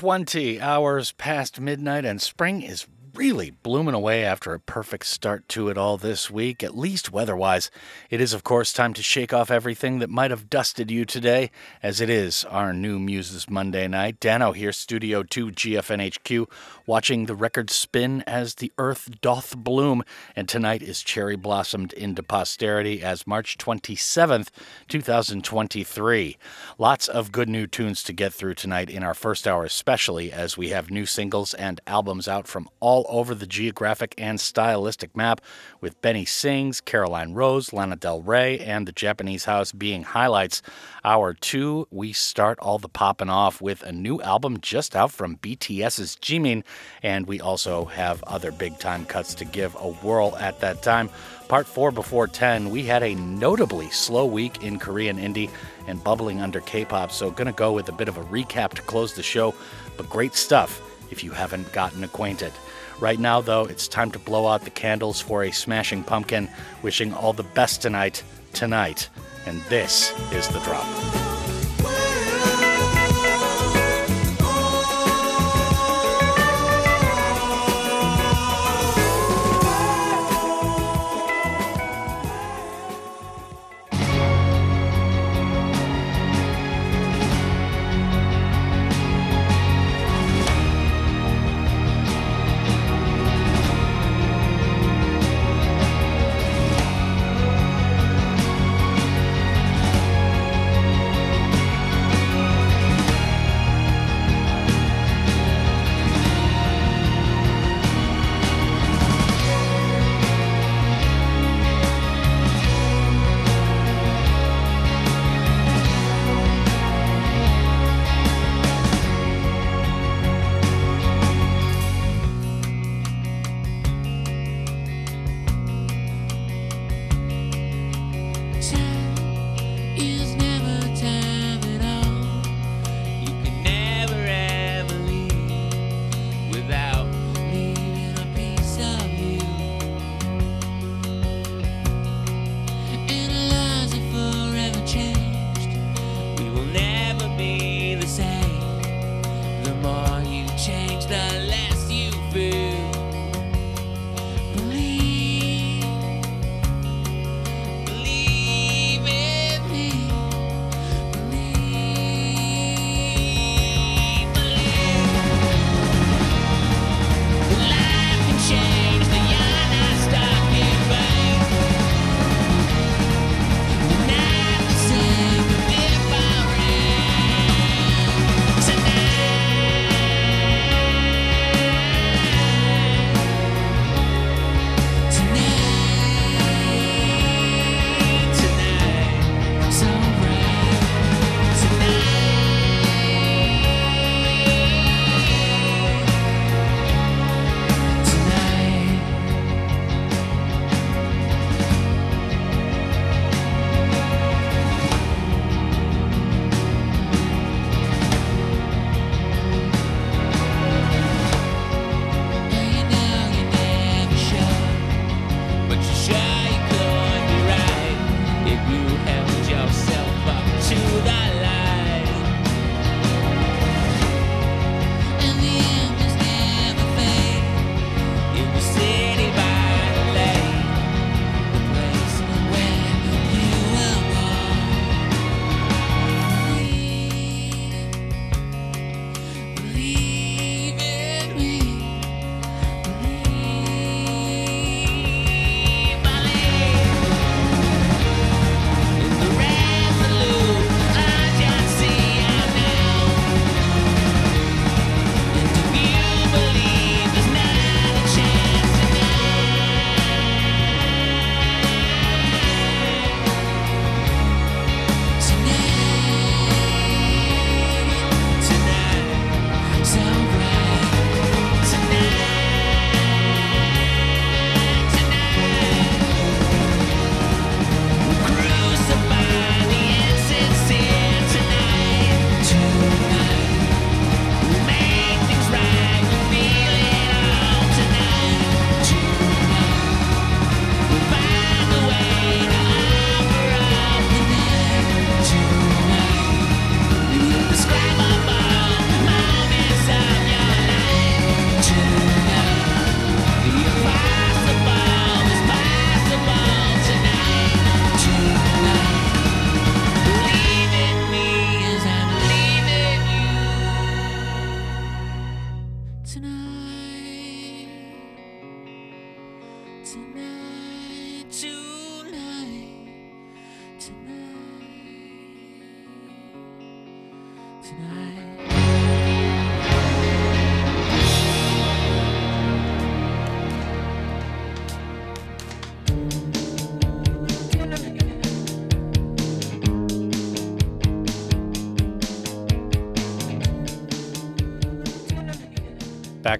20 hours past midnight, and spring is really blooming away after a perfect start to it all this week, at least weather wise. It is, of course, time to shake off everything that might have dusted you today, as it is our new Muses Monday night. Dano here, Studio 2 GFNHQ, watching the record spin as the earth doth bloom, and tonight is cherry blossomed into posterity as March 27th, 2023. Lots of good new tunes to get through tonight in our first hour, especially as we have new singles and albums out from all over the geographic and stylistic map, with Benny Sings, Caroline Rose, Lana Del Rey, and the Japanese House being highlights. Hour two, we start all the popping off with a new album just out from BTS's Jimin, and we also have other big time cuts to give a whirl at that time. Part four before 10, we had a notably slow week in Korean indie and bubbling under K pop, so gonna go with a bit of a recap to close the show, but great stuff if you haven't gotten acquainted. Right now, though, it's time to blow out the candles for a smashing pumpkin, wishing all the best tonight, tonight. And this is the drop.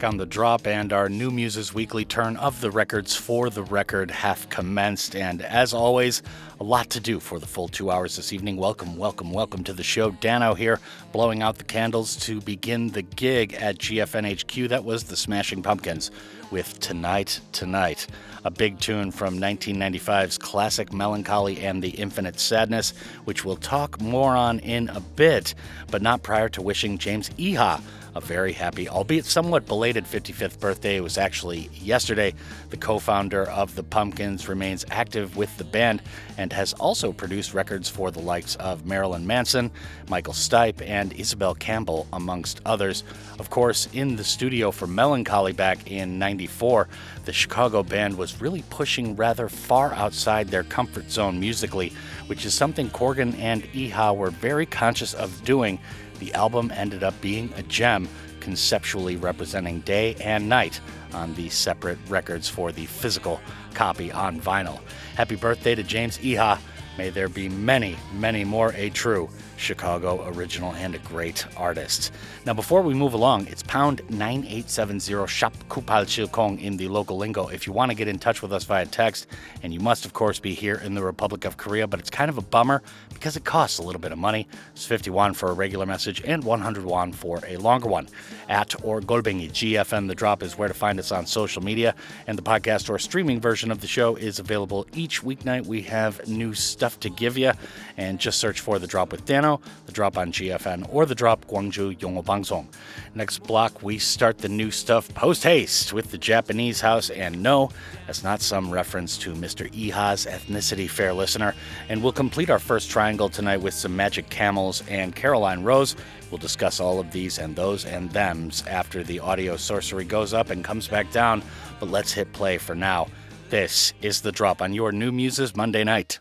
Back on the drop, and our new Muses Weekly turn of the records for the record have commenced. And as always, a lot to do for the full two hours this evening. Welcome, welcome, welcome to the show. Dano here, blowing out the candles to begin the gig at GFNHQ. That was the Smashing Pumpkins with Tonight, Tonight, a big tune from 1995's classic Mellon Collie and the Infinite Sadness, which we'll talk more on in a bit, but not prior to wishing James Iha a very happy, albeit somewhat belated 55th birthday. It was actually yesterday. The co founder of the Pumpkins remains active with the band and has also produced records for the likes of Marilyn Manson, Michael Stipe, and Isobel Campbell, amongst others. Of course, in the studio for Mellon Collie back in 94, the Chicago band was really pushing rather far outside their comfort zone musically, which is something Corgan and Iha were very conscious of doing the album ended up being a gem, conceptually representing day and night on the separate records for the physical copy on vinyl. Happy birthday to James Iha. May there be many, many more a true Chicago original and a great artist. Now, before we move along, it's pound 9870 Shop Kupal Chilkong in the local lingo if you want to get in touch with us via text. And you must, of course, be here in the Republic of Korea, but it's kind of a bummer because it costs a little bit of money. It's 50 won for a regular message and 100 won for a longer one. At or Golbengi, GFM, The Drop is where to find us on social media, and the podcast or streaming version of the show is available each weeknight. We have new stuff to give you, and just search for The Drop with Dano the drop on GFN, or the drop Gwangju Yongo Bangsong. Next block, we start the new stuff post haste with the Japanese house, and no, that's not some reference to Mr. Iha's ethnicity, fair listener. And we'll complete our first triangle tonight with some Magic Camels and Caroline Rose. We'll discuss all of these and those and thems after the audio sorcery goes up and comes back down. But let's hit play for now. This is the drop on your new Muses Monday night.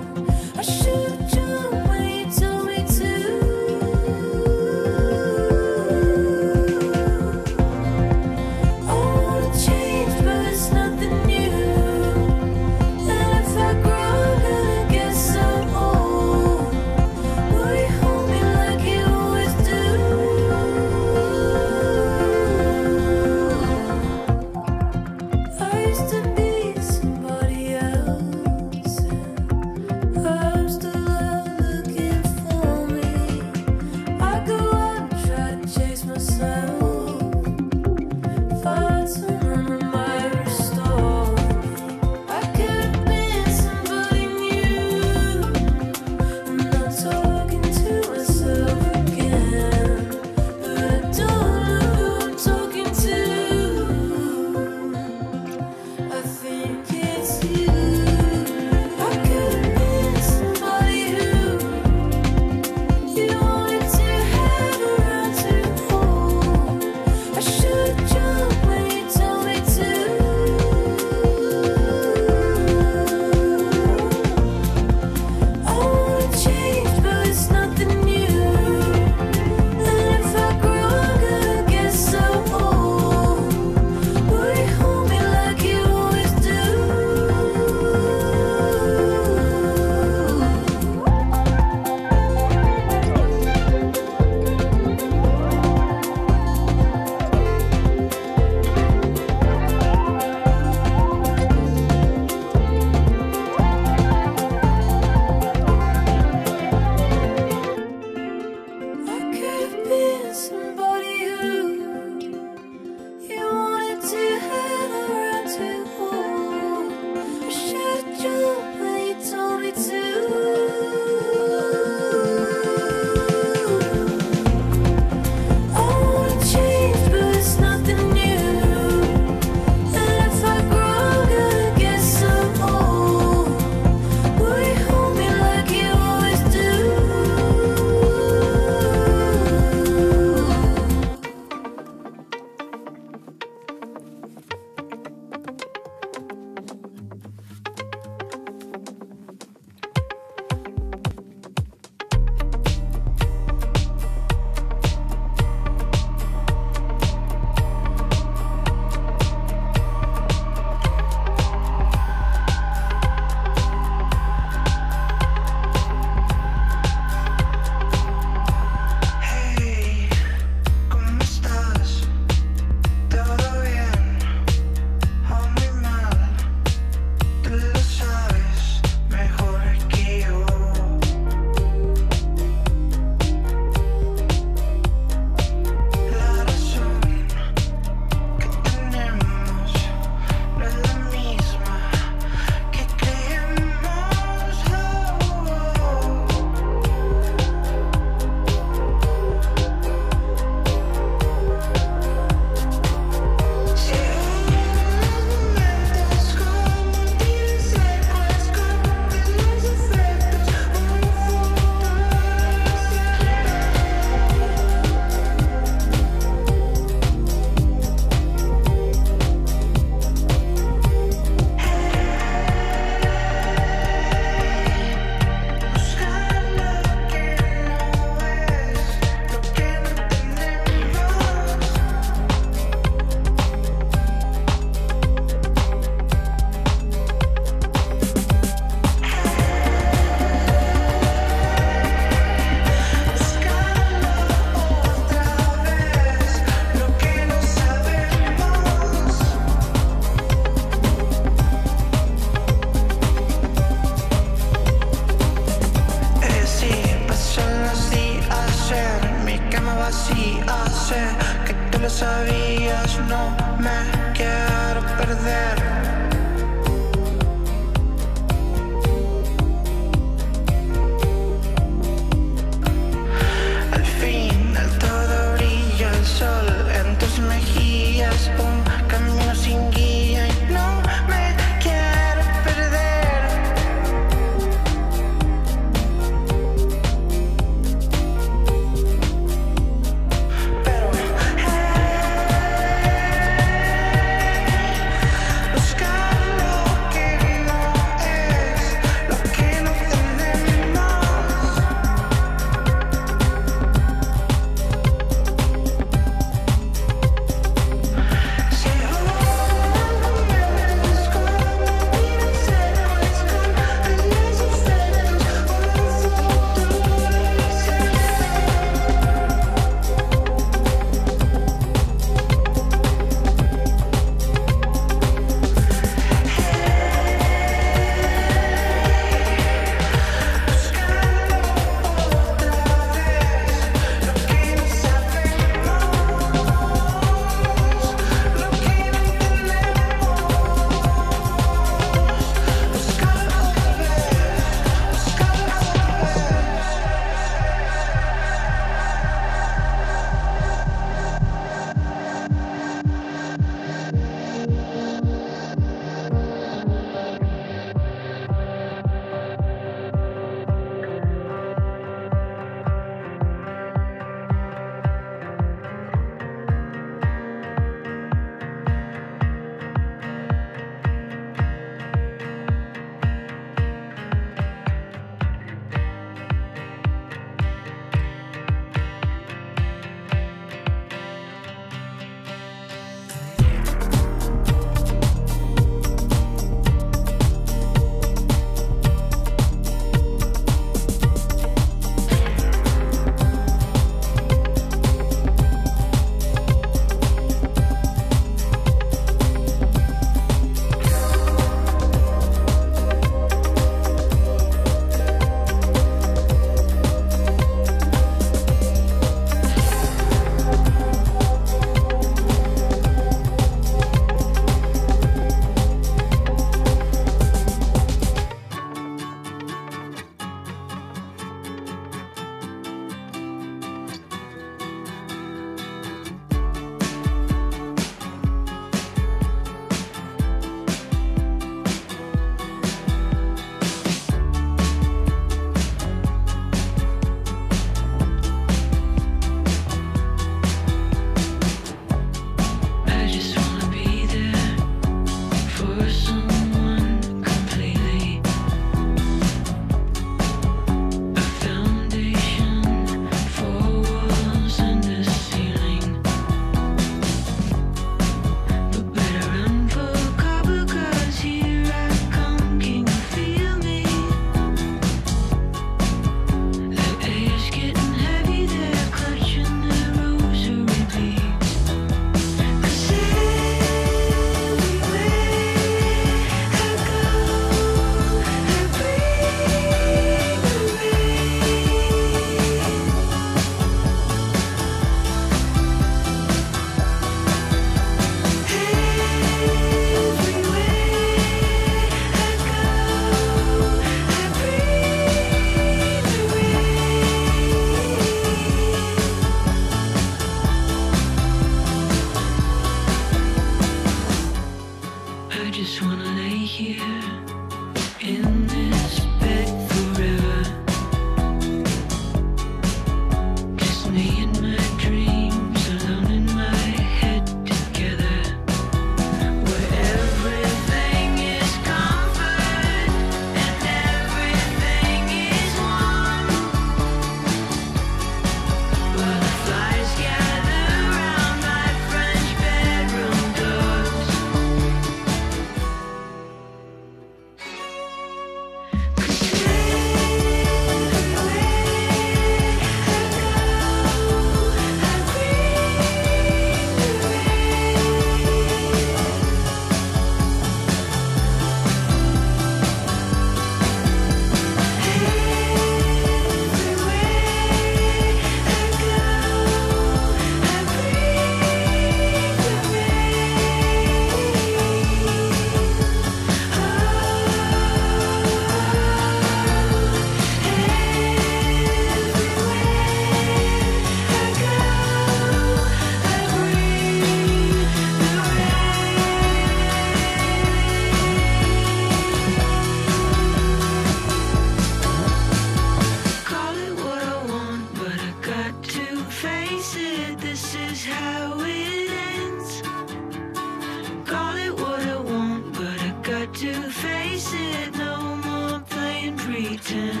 pretend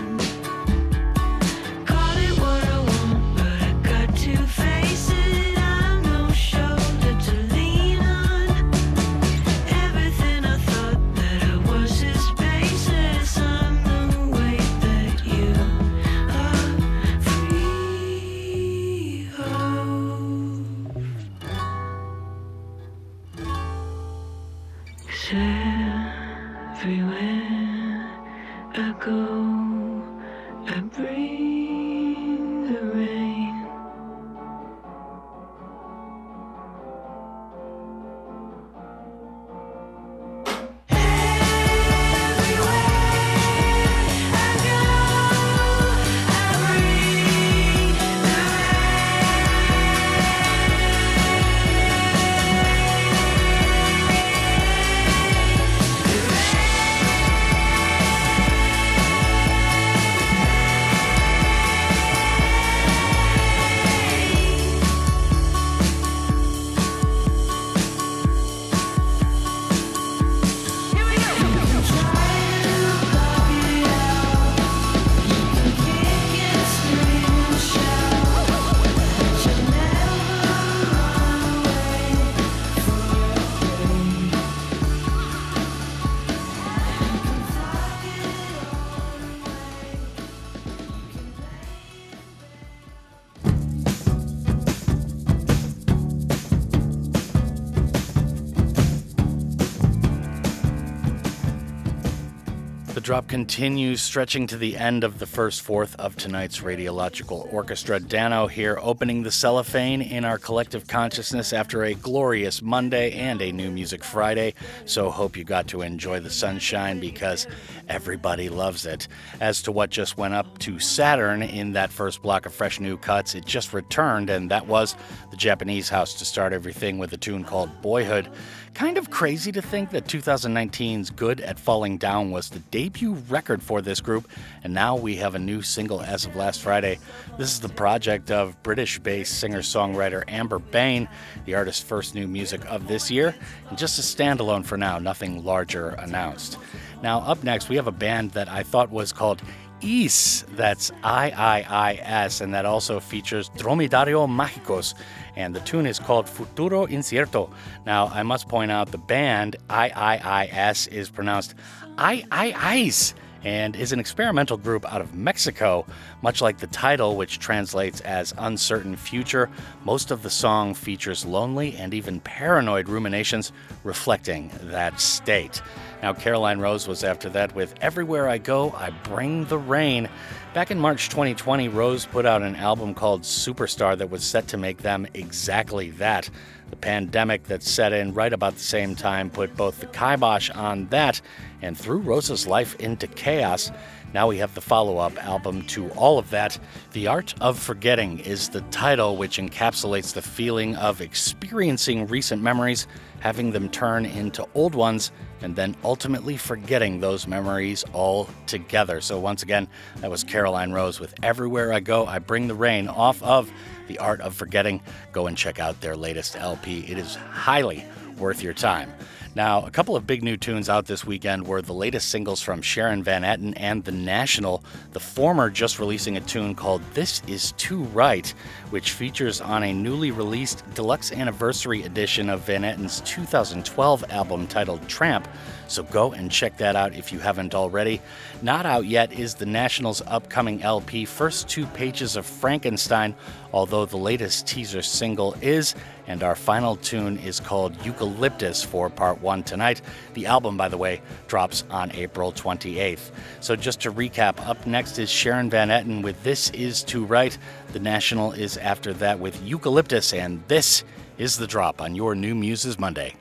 continues, stretching to the end of the first fourth of tonight's Radiological Orchestra. Dano here, opening the cellophane in our collective consciousness after a glorious Monday and a New Music Friday. So, hope you got to enjoy the sunshine because everybody loves it. As to what just went up to Saturn in that first block of fresh new cuts, it just returned, and that was the Japanese house to start everything with a tune called Boyhood. Kind of crazy to think that 2019's Good at Falling Down was the debut record for this group, and now we have a new single as of last Friday. This is the project of British based singer songwriter Amber Bain, the artist's first new music of this year, and just a standalone for now, nothing larger announced. Now, up next, we have a band that I thought was called Iis, that's I I I S, and that also features Dromedarios Mágicos and the tune is called Futuro Incierto. Now, I must point out the band IIIS is pronounced I I Ice and is an experimental group out of Mexico. Much like the title, which translates as Uncertain Future, most of the song features lonely and even paranoid ruminations reflecting that state. Now, Caroline Rose was after that with Everywhere I Go, I Bring the Rain. Back in March 2020, Rose put out an album called Superstar that was set to make them exactly that. The pandemic that set in right about the same time put both the kibosh on that and threw Rose's life into chaos. Now we have the follow up album to all of that. The Art of Forgetting is the title, which encapsulates the feeling of experiencing recent memories, having them turn into old ones, and then ultimately forgetting those memories altogether. So, once again, that was Caroline Rose with Everywhere I Go, I Bring the Rain off of The Art of Forgetting. Go and check out their latest LP, it is highly worth your time. Now, a couple of big new tunes out this weekend were the latest singles from Sharon Van Etten and The National, the former just releasing a tune called This Is Too Right, which features on a newly released deluxe anniversary edition of Van Etten's 2012 album titled Tramp. So go and check that out if you haven't already. Not out yet is The National's upcoming LP, First Two Pages of Frankenstein, although the latest teaser single is, and our final tune is called Eucalyptus for part one tonight. The album, by the way, drops on April 28th. So just to recap, up next is Sharon Van Etten with This Is Too Right. The National is after that with Eucalyptus, and this is the drop on your New Muses Monday.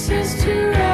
This is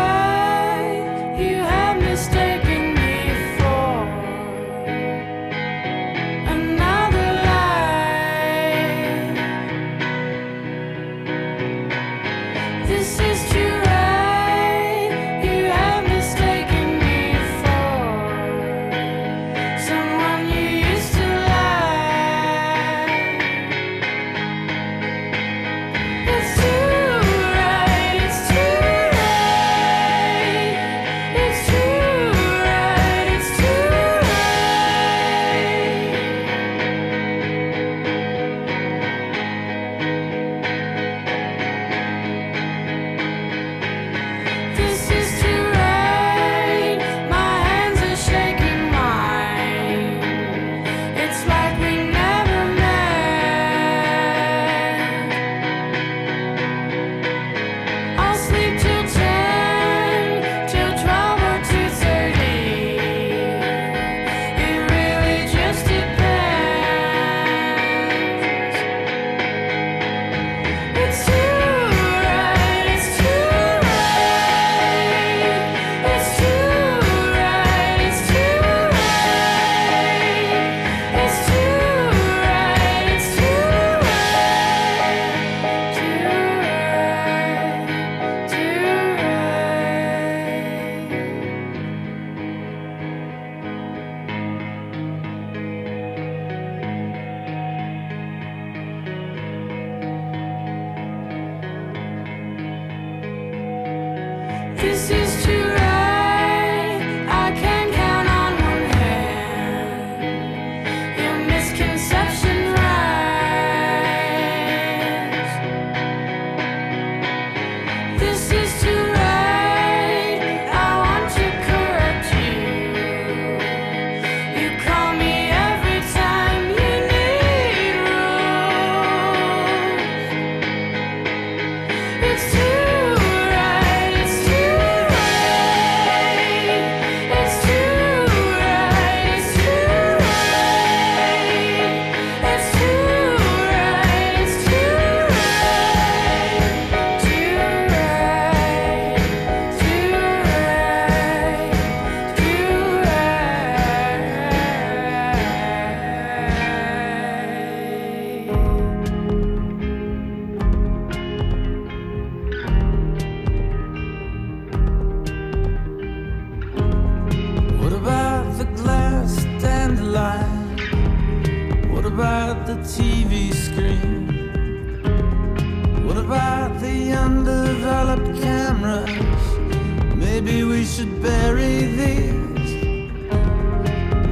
Maybe we should bury these.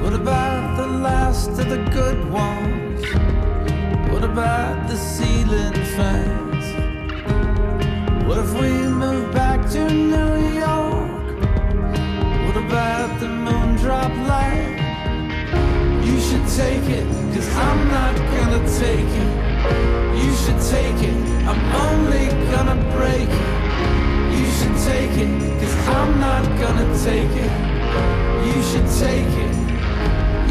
What about the last of the good ones? What about the ceiling fans? What if we move back to New York? What about the moon drop light? You should take it, cause I'm not gonna take it. You should take it, I'm only gonna break it. You should take it, I'm not gonna take it. You should take it,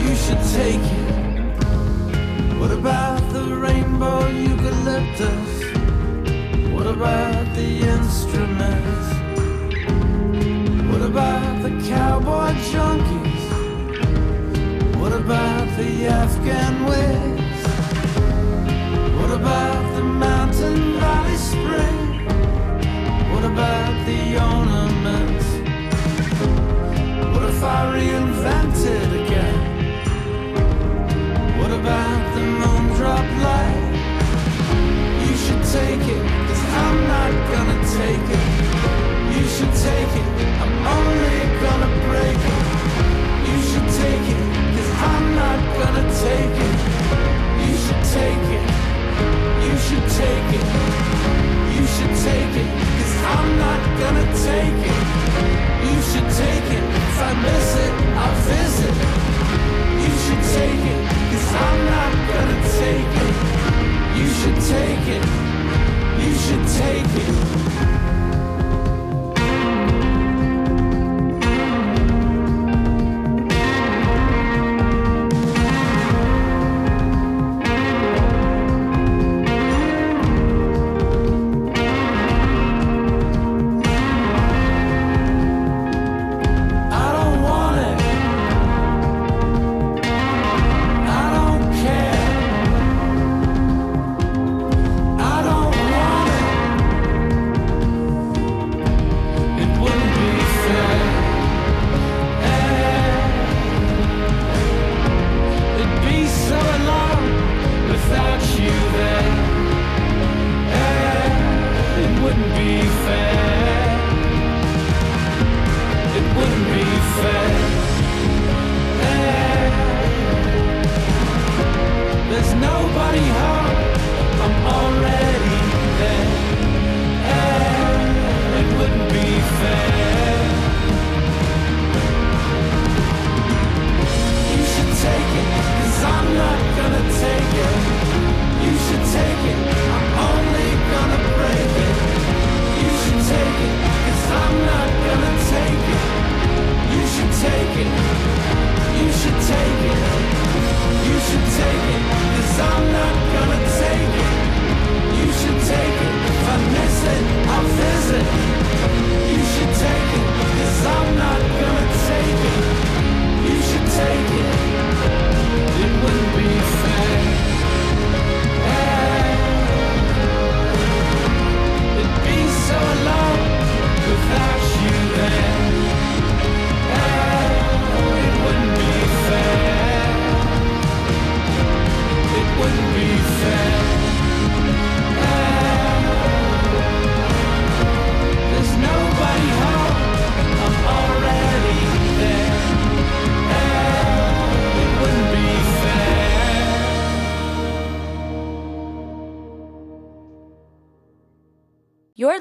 you should take it. What about the rainbow eucalyptus? What about the instruments? What about the cowboy junkies? What about the Afghan Whigs? What about the mountain valley spring? What about the ornaments? What if I reinvented again? What about the moon drop light? You should take it, cause I'm not gonna take it. You should take it, I'm only gonna break it. You should take it, cause I'm not gonna take it. You should take it, you should take it. You should take it, I'm not gonna take it. You should take it, if I miss it, I'll visit. You should take it, cause I'm not gonna take it. You should take it, you should take it.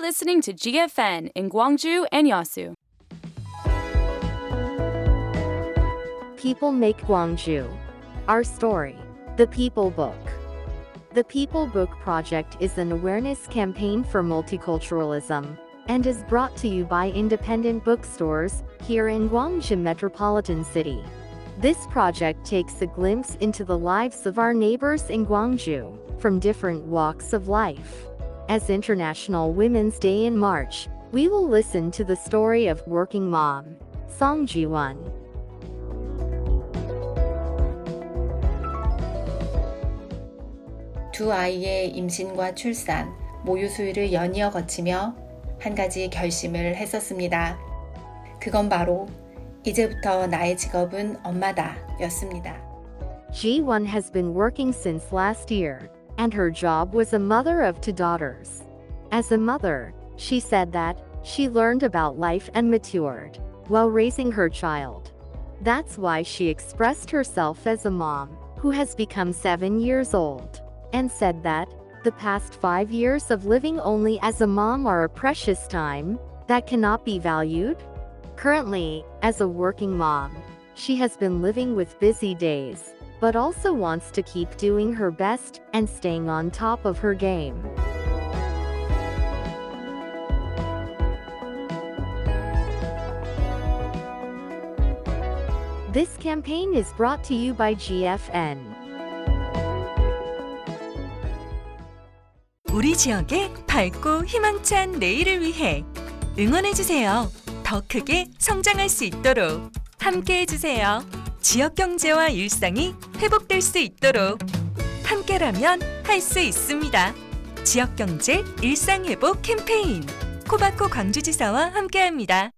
Listening to GFN in Gwangju and Yeosu. People Make Gwangju. Our story. The People Book. The People Book Project is an awareness campaign for multiculturalism and is brought to you by independent bookstores here in Gwangju Metropolitan City. This project takes a glimpse into the lives of our neighbors in Gwangju from different walks of life. As International Women's Day in March, we will listen to the story of working mom, Song Ji-won. 두 아이의 임신과 출산, 모유 수유를 연이어 거치며 한 가지 결심을 했었습니다. 그건 바로 이제부터 나의 직업은 Ji-won has been working since last year and her job was a mother of two daughters. As a mother, she said that she learned about life and matured while raising her child. That's why she expressed herself as a mom who has become seven years old and said that the past five years of living only as a mom are a precious time that cannot be valued. Currently, as a working mom, she has been living with busy days, but also wants to keep doing her best and staying on top of her game. This campaign is brought to you by GFN. 우리 지역의 밝고 희망찬 내일을 위해 응원해주세요. 더 크게 성장할 수 있도록 함께해주세요. 지역 경제와 일상이 회복될 수 있도록 함께라면 할 수 있습니다. 지역 경제 일상 회복 캠페인 코바코 광주지사와 함께합니다.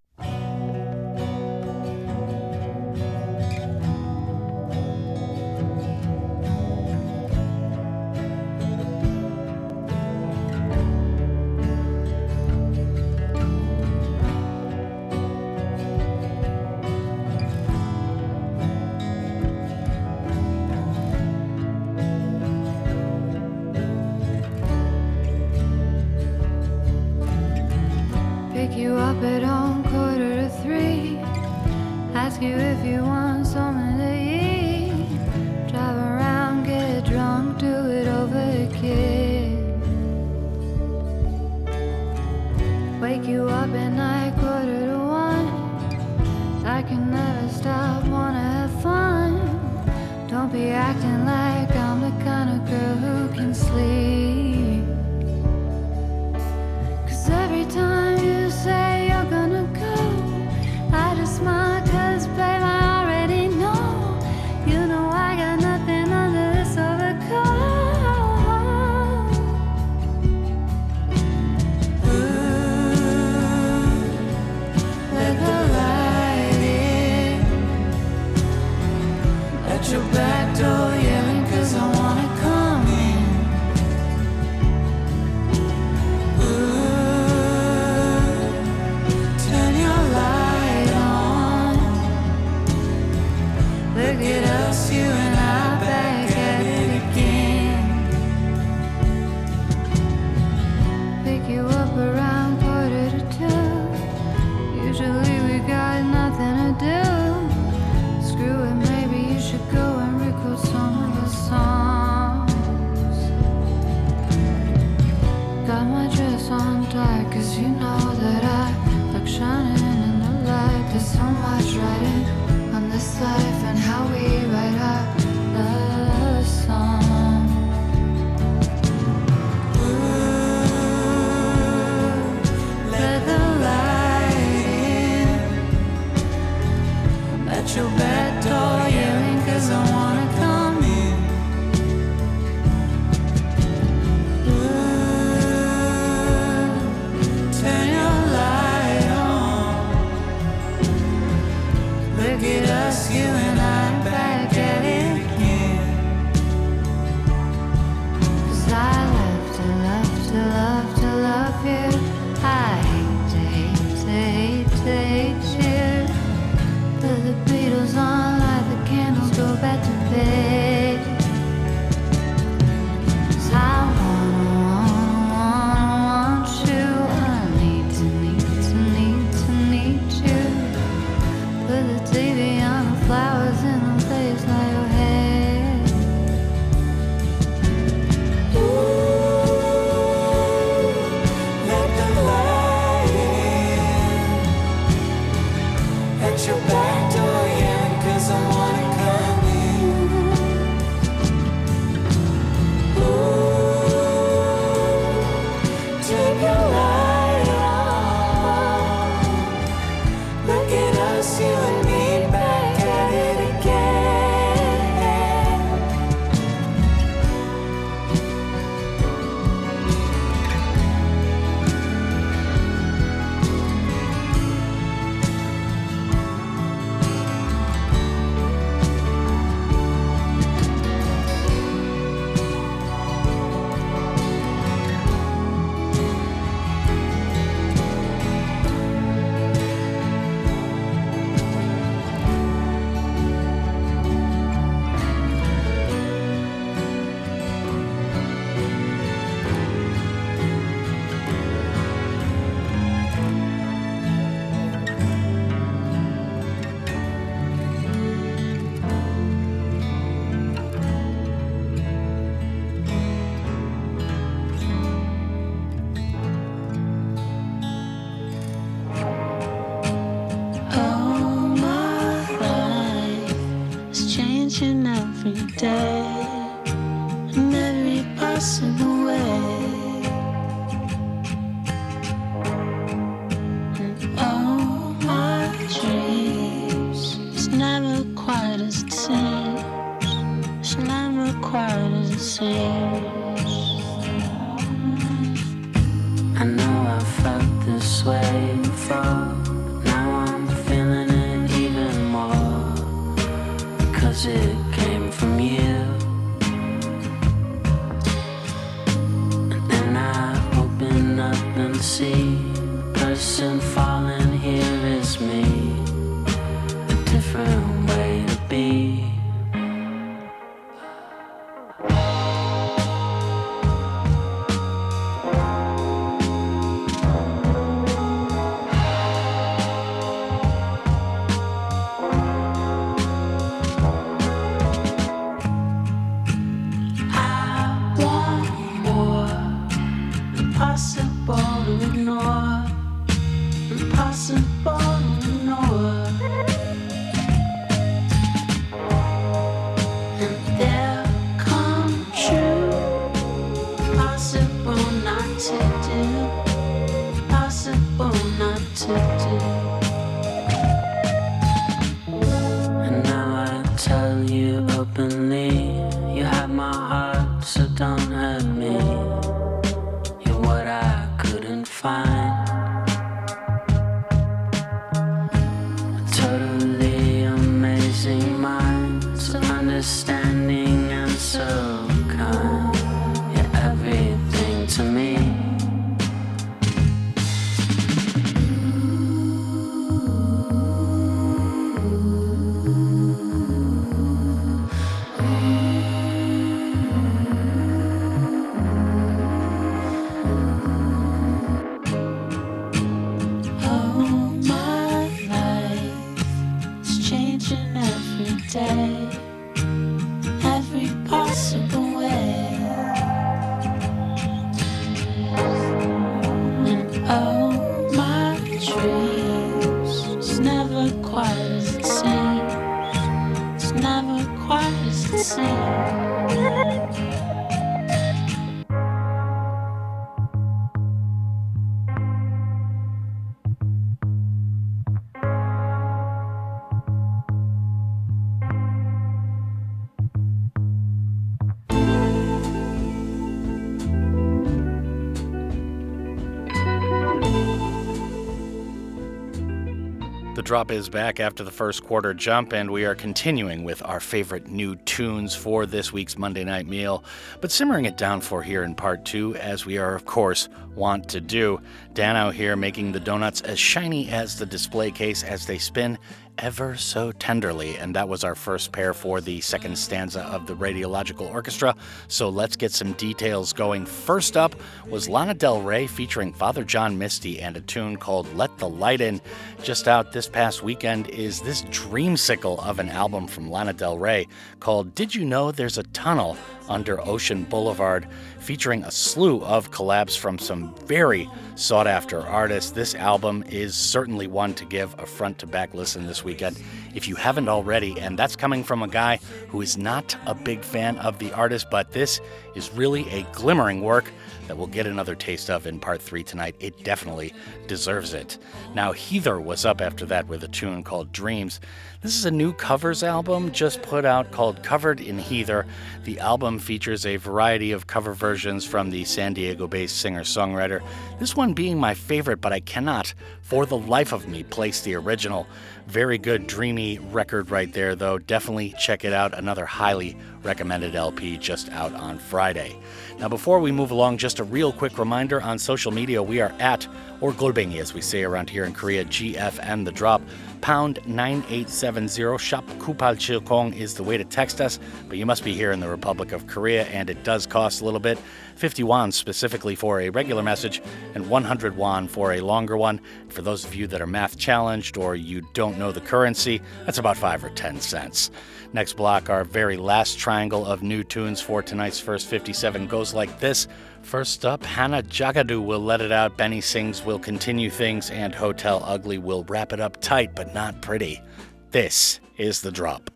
Drop is back after the first quarter jump, and we are continuing with our favorite new tunes for this week's Monday night meal, but simmering it down for here in part two, as we are, of course, want to do. Dan out here making the donuts as shiny as the display case as they spin ever so tenderly. And that was our first pair for the second stanza of the Radiological Orchestra. So let's get some details going. First up was Lana Del Rey featuring Father John Misty and a tune called Let the Light In. Just out this past weekend is this dreamsicle of an album from Lana Del Rey called Did You Know There's a Tunnel Under Ocean Boulevard, featuring a slew of collabs from some very sought after artists. This album is certainly one to give a front to back listen this weekend if you haven't already. And that's coming from a guy who is not a big fan of the artist, but this is really a glimmering work that we'll get another taste of in part three tonight. It definitely deserves it. Now, Hether was up after that with a tune called Dreams. This is a new covers album just put out called Covered in Hether. The album features a variety of cover versions from the San Diego based singer songwriter. This one being my favorite, but I cannot, for the life of me, place the original. Very good, dreamy record right there, though. Definitely check it out. Another highly recommended LP just out on Friday. Now, before we move along, just a real quick reminder. On social media we are at, or Golbengi as we say around here in Korea, GFN The Drop. Pound 9870 Shop Kupal Chilkong is the way to text us, but you must be here in the Republic of Korea, and it does cost a little bit 50 won specifically for a regular message, and 100 won for a longer one. For those of you that are math challenged or you don't know the currency, that's about 5 or 10 cents. Next block, our very last triangle of new tunes for tonight's first 57 goes like this. First up, Hannah Jadagu will let it out, Benny Sings will continue things, and Hotel Ugly will wrap it up tight but not pretty. This is the drop.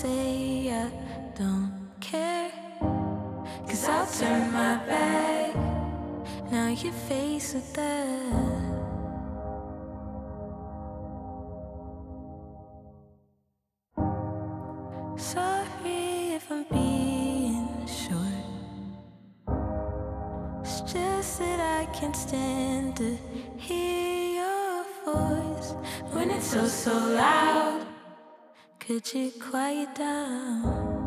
say I don't care. Cause I'll turn my back. Now you're faced with that. Sorry if I'm being short. It's just that I can't stand to hear your voice when it's so, so loud. 科技快到。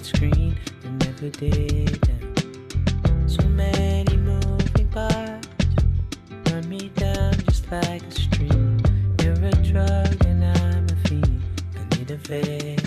that screen and never did them. So many moving parts run me down just like a stream. You're a drug and I'm a fiend. I need a veil.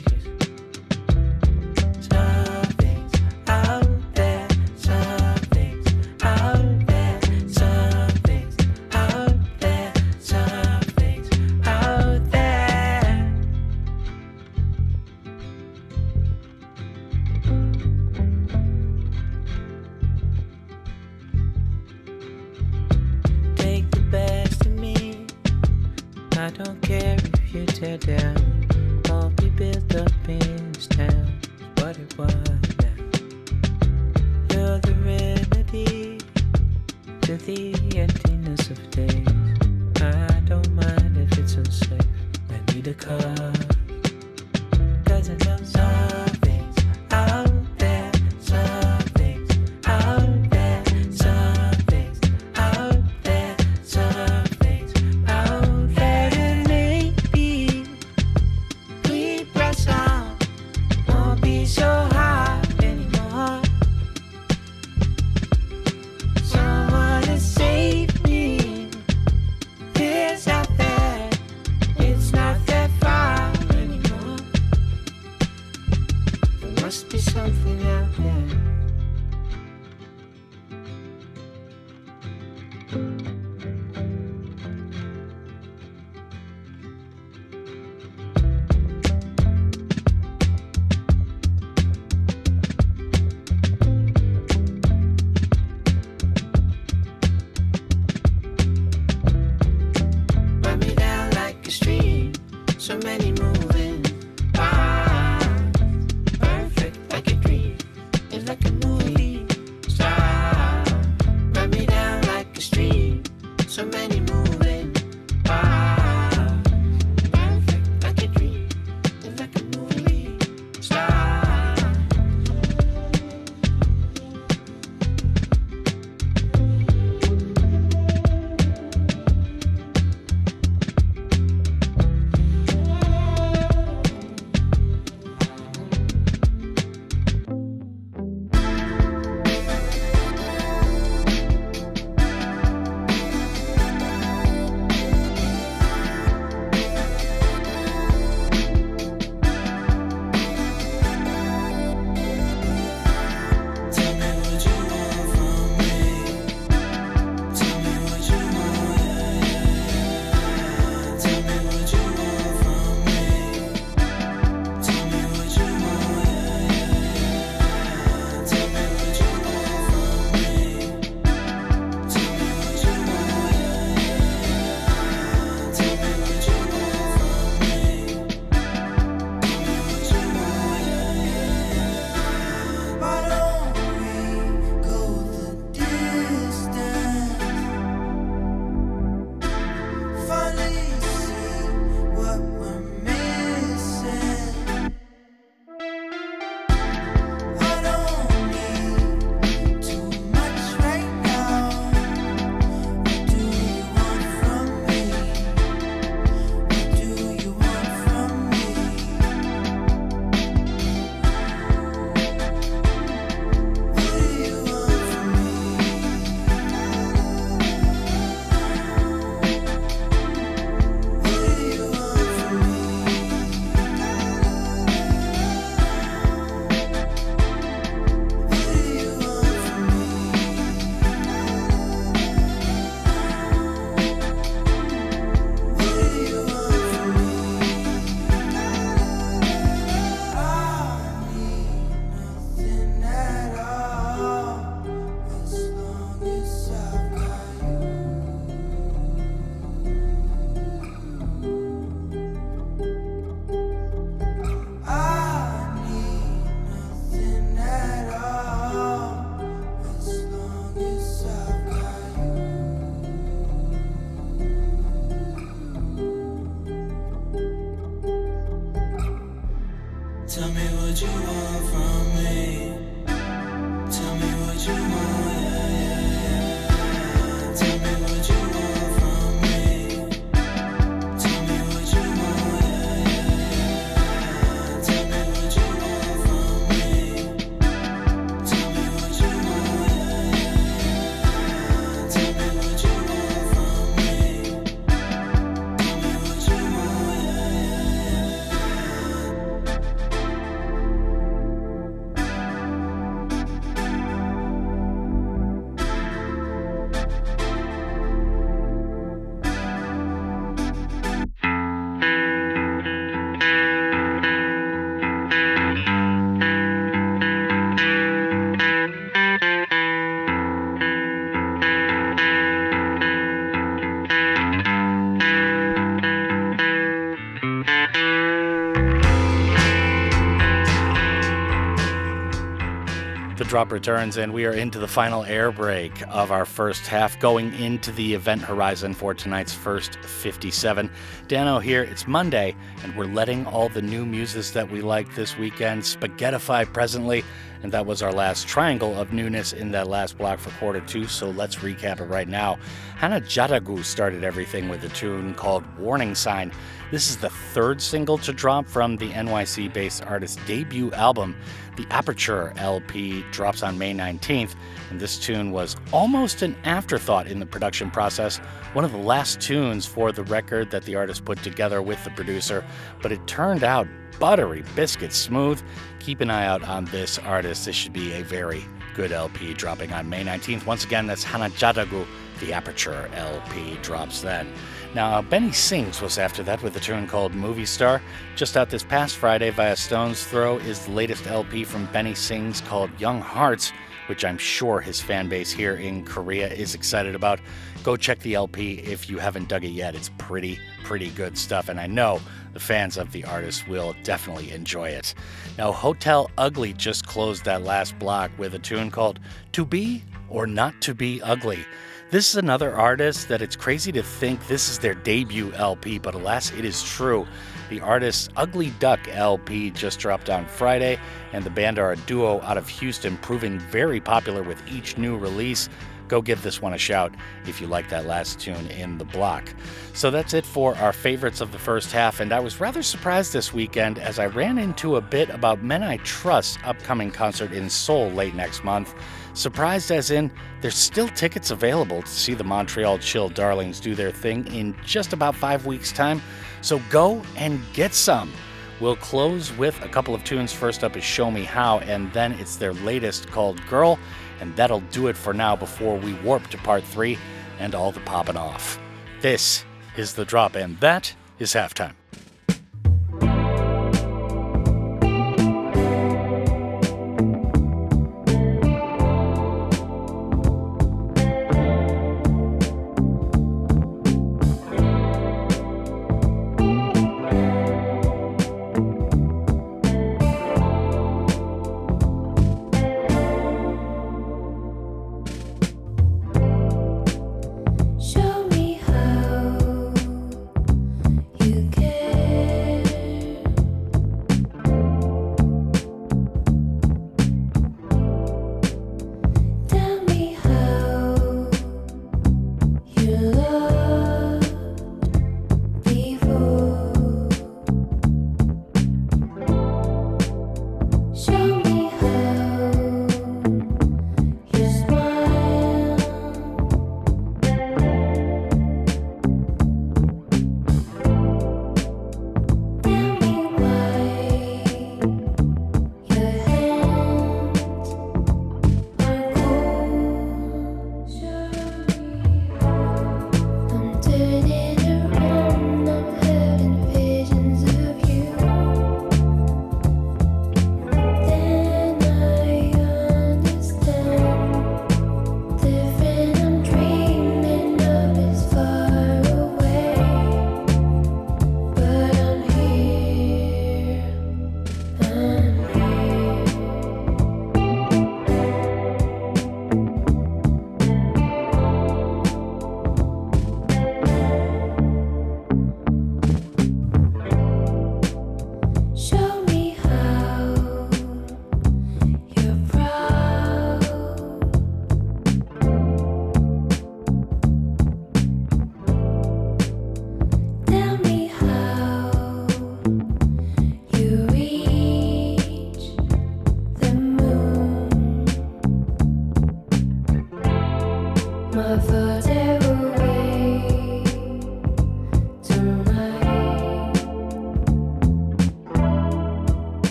Drop returns, and we are into the final air break of our first half, going into the event horizon for tonight's first 57. Dano here, it's Monday, and we're letting all the new muses that we like this weekend spaghettify presently, and that was our last triangle of newness in that last block for quarter two, so let's recap it right now. Hannah Jadagu started everything with a tune called Warning Sign. This is the third single to drop from the NYC based artist's debut album. The Aperture LP drops on May 19th, and this tune was almost an afterthought in the production process, one of the last tunes for the record that the artist put together with the producer, but it turned out buttery biscuit smooth. Keep an eye out on this artist. This should be a very good LP dropping on May 19th. Once again, that's Hannah Jadagu. The Aperture LP drops then. Now, Benny Sings was after that with a tune called Movie Star. Just out this past Friday via Stones Throw is the latest LP from Benny Sings called Young Hearts, which I'm sure his fan base here in Korea is excited about. Go check the LP if you haven't dug it yet. It's pretty, pretty good stuff. And I know The fans of the artist will definitely enjoy it. Now, Hotel Ugly just closed that last block with a tune called To Be or Not to Be Ugly. This is another artist that it's crazy to think this is their debut LP, but alas, it is true. The artist's Ugly Duck LP just dropped on Friday, and the band are a duo out of Houston, proving very popular with each new release. Go give this one a shout if you like that last tune in the block. So that's it for our favorites of the first half, and I was rather surprised this weekend as I ran into a bit about Men I Trust's upcoming concert in Seoul late next month. Surprised as in, there's still tickets available to see the Montreal Chill Darlings do their thing in just about five weeks' time, so go and get some. We'll close with a couple of tunes. First up is Show Me How, and then it's their latest called Girl, and that'll do it for now before we warp to part three and all the popping off. This is The Drop, and that is halftime.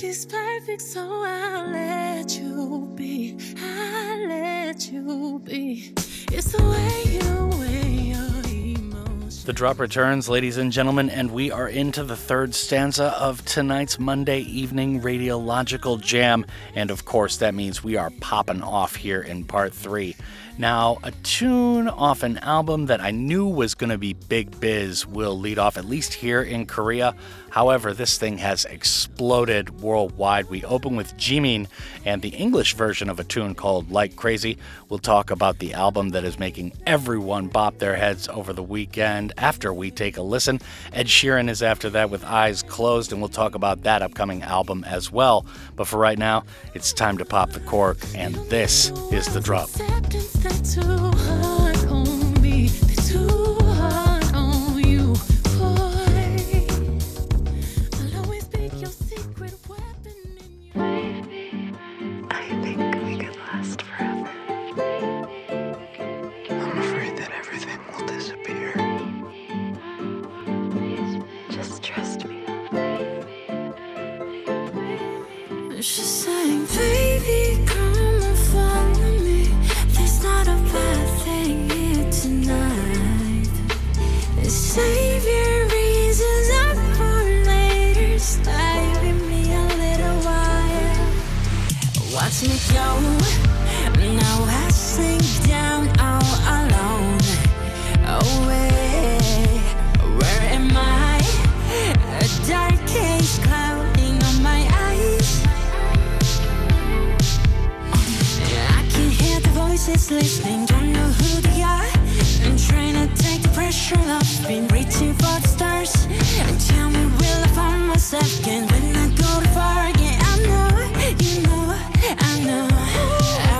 Nobody's perfect, so I'll let you be. I'll let you be. It's the way you weigh your emotions. The drop returns, ladies and gentlemen, and we are into the third stanza of tonight's Monday evening radiological jam. And of course, that means we are popping off here in part three. Now, a tune off an album that I knew was going to be big biz will lead off, at least here in Korea. However, this thing has exploded worldwide. We open with Jimin and the English version of a tune called Like Crazy. We'll talk about the album that is making everyone bop their heads over the weekend after we take a listen. Ed Sheeran is after that with Eyes Closed, and we'll talk about that upcoming album as well. But for right now, it's time to pop the cork, and this is the drop. Now I down all alone. Away. Where am I? A dark clouding on my eyes. I can hear the voices listening, don't know who they are. I'm trying to take the pressure off, been reaching for the stars. And tell me, will I find myself again when I go too far again? I know, you know, I know. I'd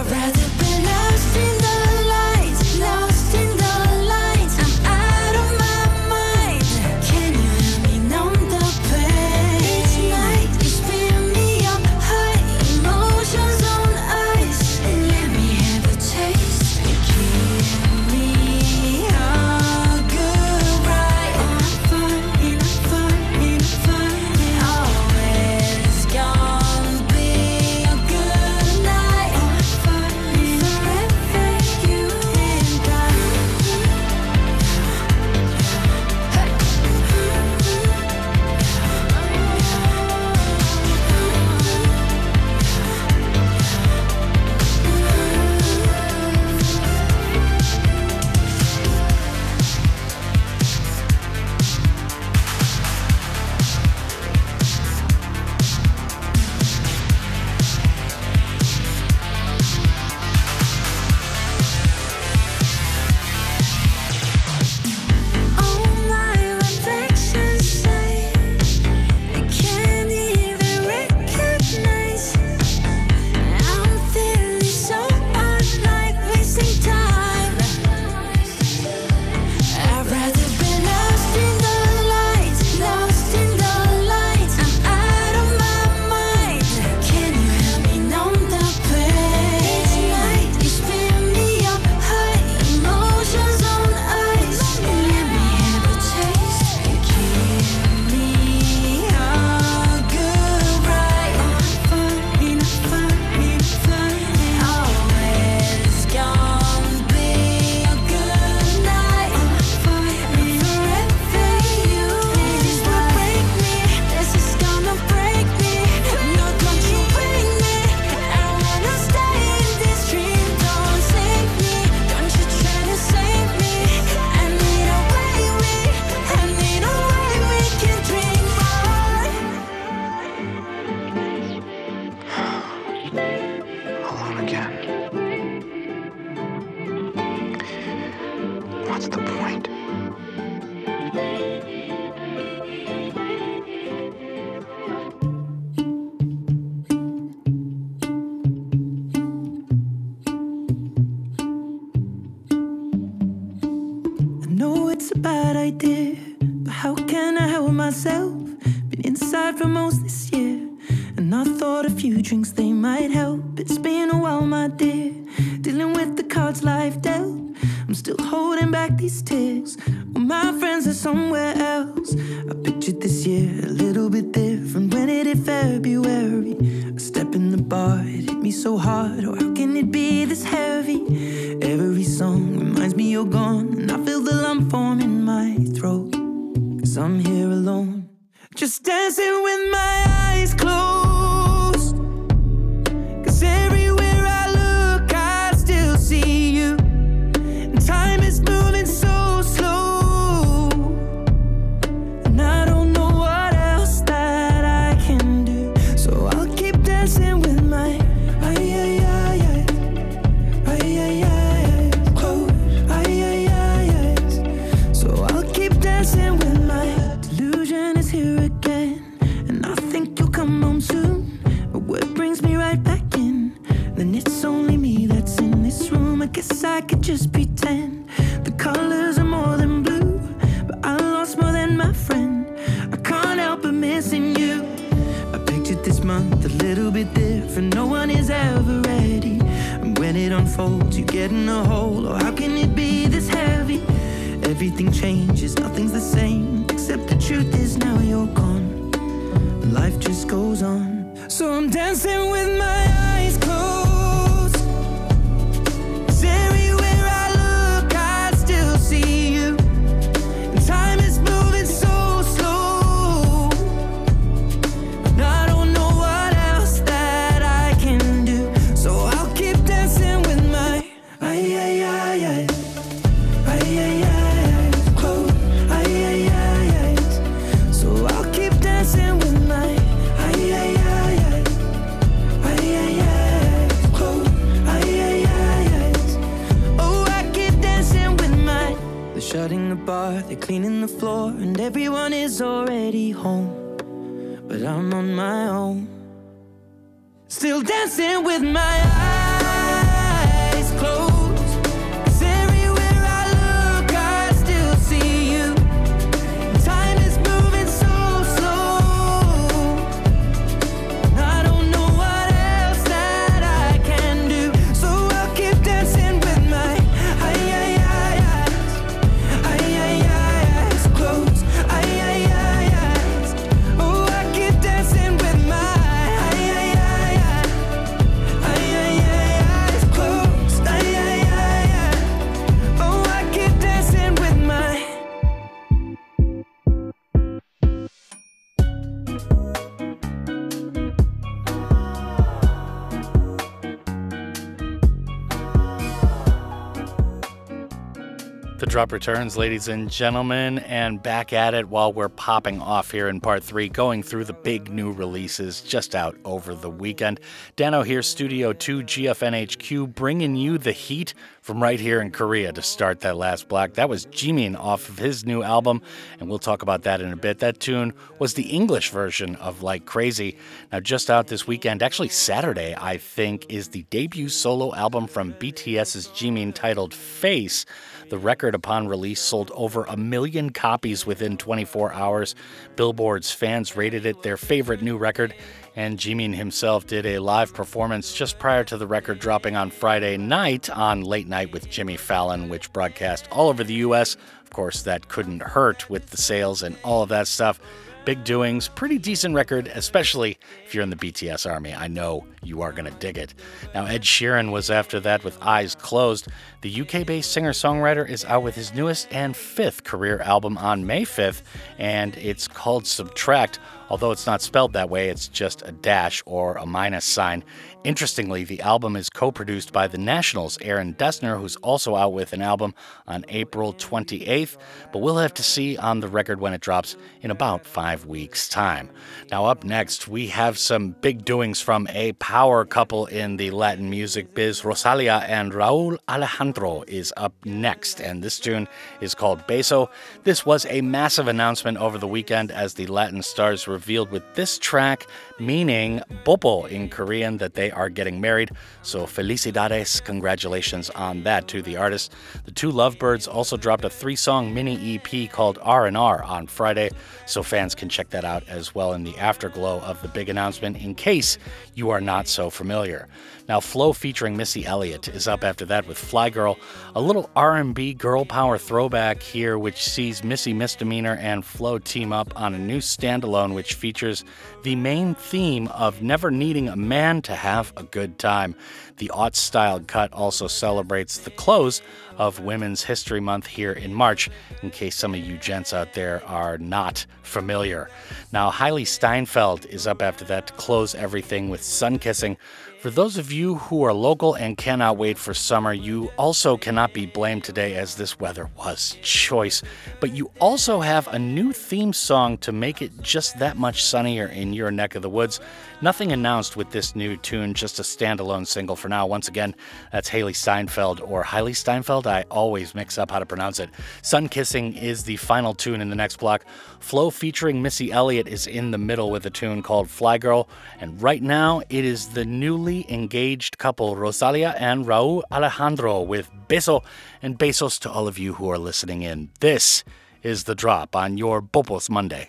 Drop returns, ladies and gentlemen, and back at it while we're popping off here in part three, going through the big new releases just out over the weekend. Dano here, Studio 2 GFNHQ, bringing you the heat from right here in Korea to start that last block. That was Jimin off of his new album, and we'll talk about that in a bit. That tune was the English version of Like Crazy. Now, just out this weekend, actually Saturday, I think, is the debut solo album from BTS's Jimin titled Face. The record upon release sold over a million copies within 24 hours. Billboard's fans rated it their favorite new record, and Jimin himself did a live performance just prior to the record dropping on Friday night on Late Night with Jimmy Fallon, which broadcast all over the US. Of course, that couldn't hurt with the sales and all of that stuff. Big doings, pretty decent record, especially if you're in the BTS army. I know you are going to dig it. Now, Ed Sheeran was after that with Eyes Closed. The UK based singer songwriter is out with his newest and fifth career album on May 5th, and it's called Subtract, although it's not spelled that way, it's just a dash or a minus sign. Interestingly, the album is co produced by The Nationals' Aaron Dessner, who's also out with an album on April 28th, but we'll have to see on the record when it drops in about five weeks' time. Now, up next, we have some big doings from a power couple in the Latin music biz, Rosalia and Rauw Alejandro is up next, and this tune is called Beso. This was a massive announcement over the weekend as the Latin stars revealed with this track, meaning Bopo in Korean, that they are getting married. So felicidades, congratulations on that to the artist. The two lovebirds also dropped a three-song mini EP called R&R on Friday, so fans can check that out as well in the afterglow of the big announcement in case you are not so familiar. Now, FLO featuring Missy Elliott is up after that with Fly Girl, a little R&B girl power throwback here, which sees Missy Misdemeanor and FLO team up on a new standalone, which features the main theme of never needing a man to have a good time. The aught styled cut also celebrates the close of Women's History Month here in March, in case some of you gents out there are not familiar. Now, Hailee Steinfeld is up after that to close everything with Sun Kissing. For those of you who are local and cannot wait for summer, you also cannot be blamed today as this weather was choice. But you also have a new theme song to make it just that much sunnier in your neck of the woods. Nothing announced with this new tune, just a standalone single for now. Once again, that's Haley Steinfeld or Hailey Steinfeld. I always mix up how to pronounce it. Sun Kissing is the final tune in the next block. FLO featuring Missy Elliott is in the middle with a tune called Fly Girl. And right now, it is the newly engaged couple Rosalia and Rauw Alejandro with Beso and Besos to all of you who are listening in. This is the drop on your Bopos Monday.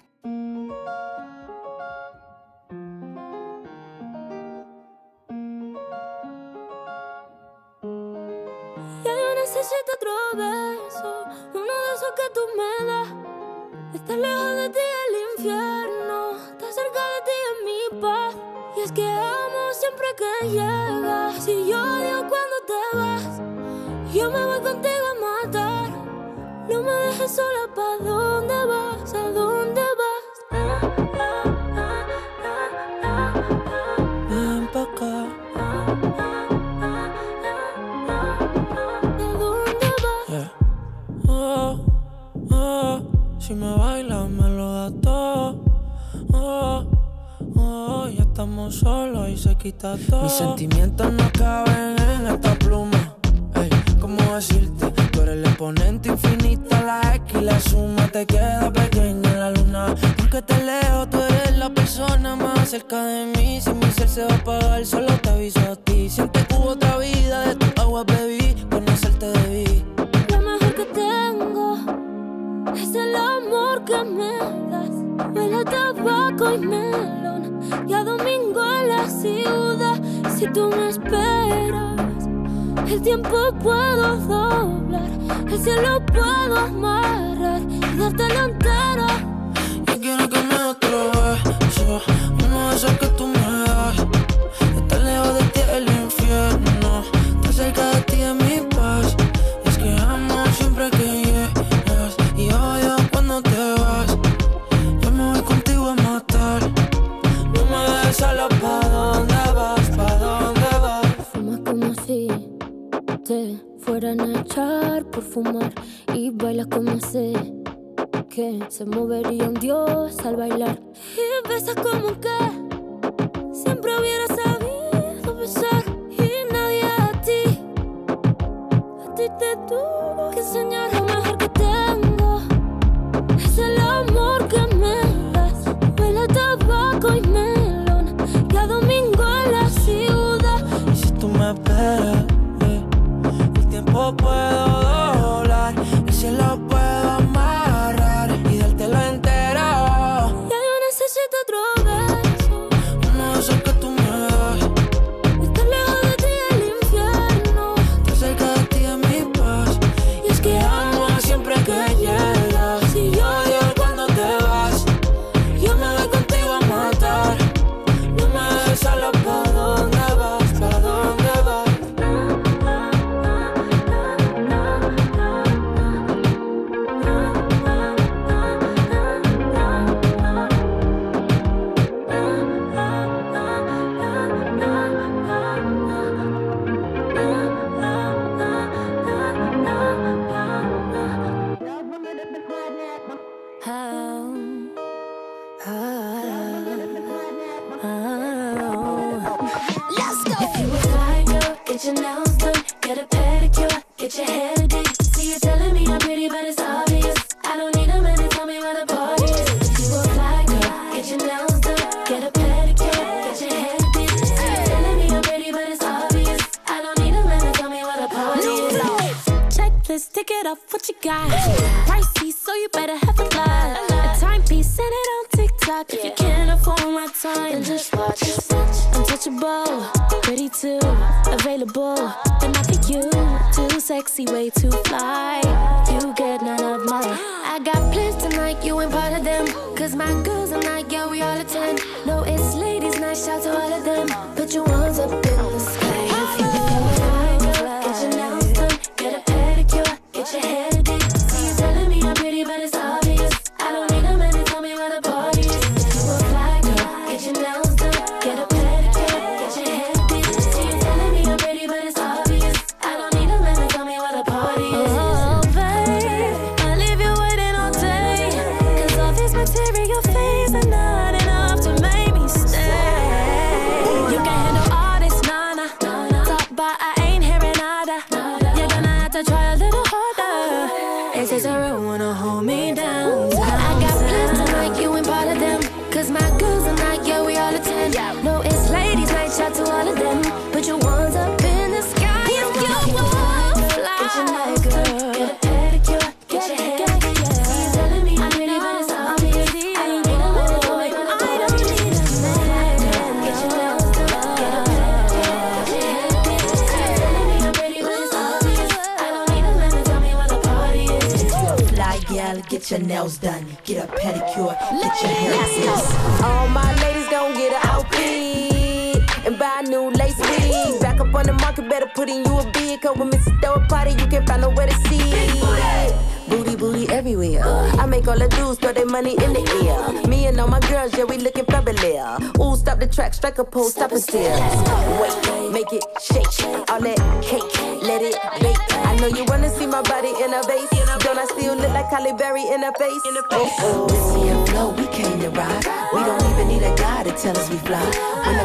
Necesito otro beso, uno de esos que tú me das. Estar lejos de ti el infierno, estar cerca de ti es mi paz. Y es que amo siempre que llegas, y yo odio cuando te vas. Yo me voy contigo a matar, no me dejes sola, ¿pa' dónde vas? Si me bailas me lo das todo. Oh, oh, ya estamos solos y se quita todo. Mis sentimientos no caben en esta pluma. Ey, ¿cómo decirte? Tú eres el exponente infinito, la X y la suma te queda pequeña en la luna. Aunque te leo, tú eres la persona más cerca de mí. Si mi ser se va a apagar, solo te aviso a ti. Siente que hubo otra vida, de tu agua bebí, melón y a domingo en la ciudad. Si tú me esperas, el tiempo puedo doblar, el cielo puedo amarrar y dártelo entero. Yo quiero que me beso, uno de esos que tú como sé que se movería un dios al bailar. Y besas como que siempre hubiera sincere. Wait, make it shake. All that cake, let it bake. I know you wanna see my body in a vase. Don't I still look like Halle Berry in a face? Oh, oh. This here flow, we came to ride. We don't even need a guy to tell us we fly. When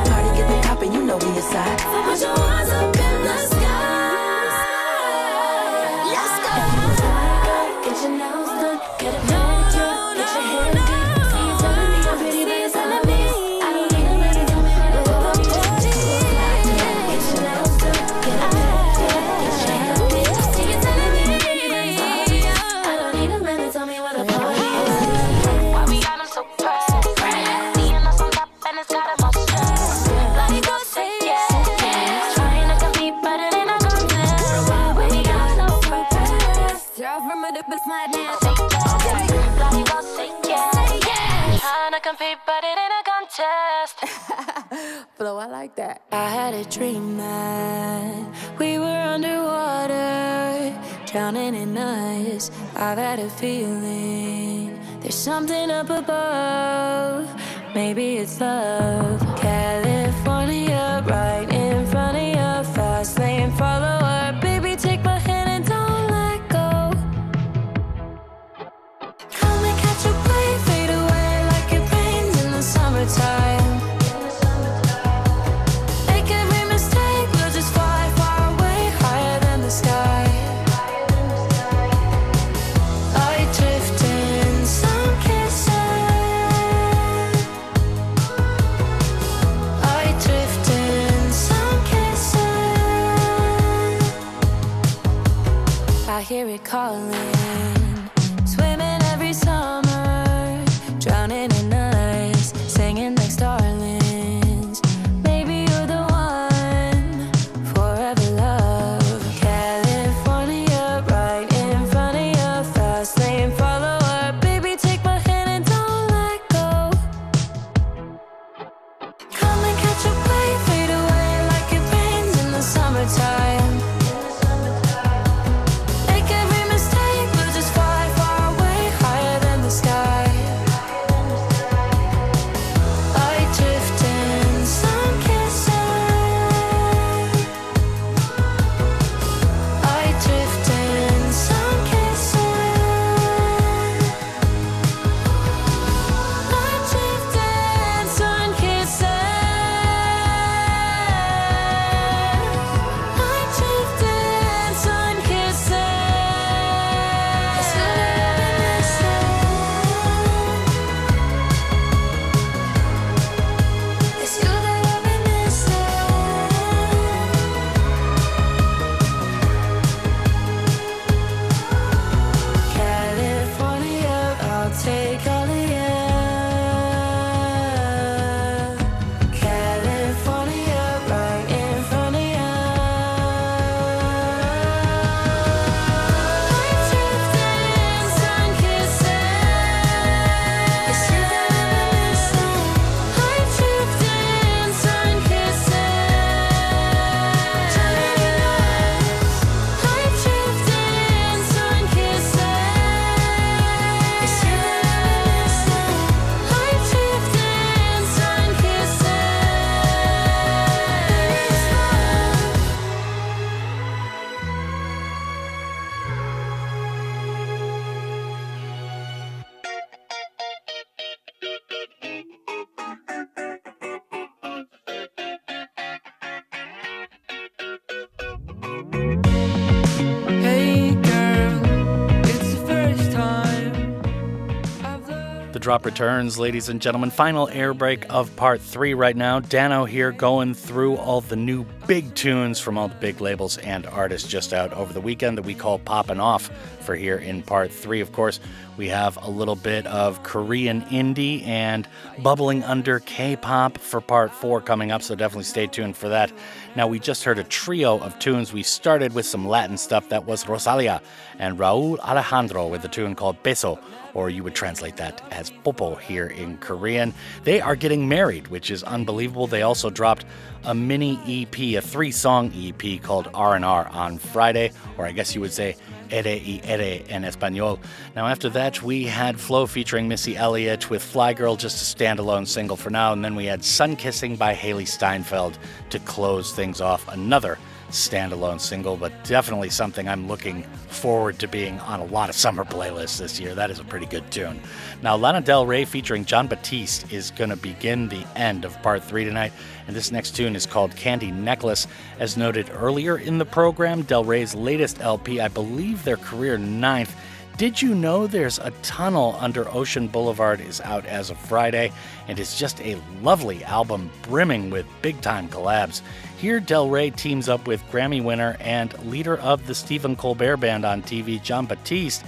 returns, ladies and gentlemen. Final air break of part three right now. Dano here going through all the new big tunes from all the big labels and artists just out over the weekend that we call popping off for here in part three. Of course, we have a little bit of Korean indie and bubbling under K pop for part four coming up, so definitely stay tuned for that. Now, we just heard a trio of tunes. We started with some Latin stuff that was Rosalia and Rauw Alejandro with a tune called Beso or you would translate that as popo here in Korean. They are getting married, which is unbelievable. They also dropped a mini EP, a three-song EP called R&R on Friday, or I guess you would say Ere y Ere in Espanol. Now, after that, we had FLO featuring Missy Elliott with Fly Girl, just a standalone single for now, and then we had Sun Kissing by Hailee Steinfeld to close things off. Another standalone single, but definitely something I'm looking forward to being on a lot of summer playlists this year. That is a pretty good tune. Now, Lana Del Rey featuring Jon Batiste is going to begin the end of part three tonight, and this next tune is called Candy Necklace. As noted earlier in the program, Del Rey's latest LP, I believe their career ninth, did you know there's a tunnel under Ocean Boulevard is out as of Friday and it's just a lovely album brimming with big time collabs. Here Del Rey teams up with Grammy winner and leader of the Stephen Colbert band on TV Jon Batiste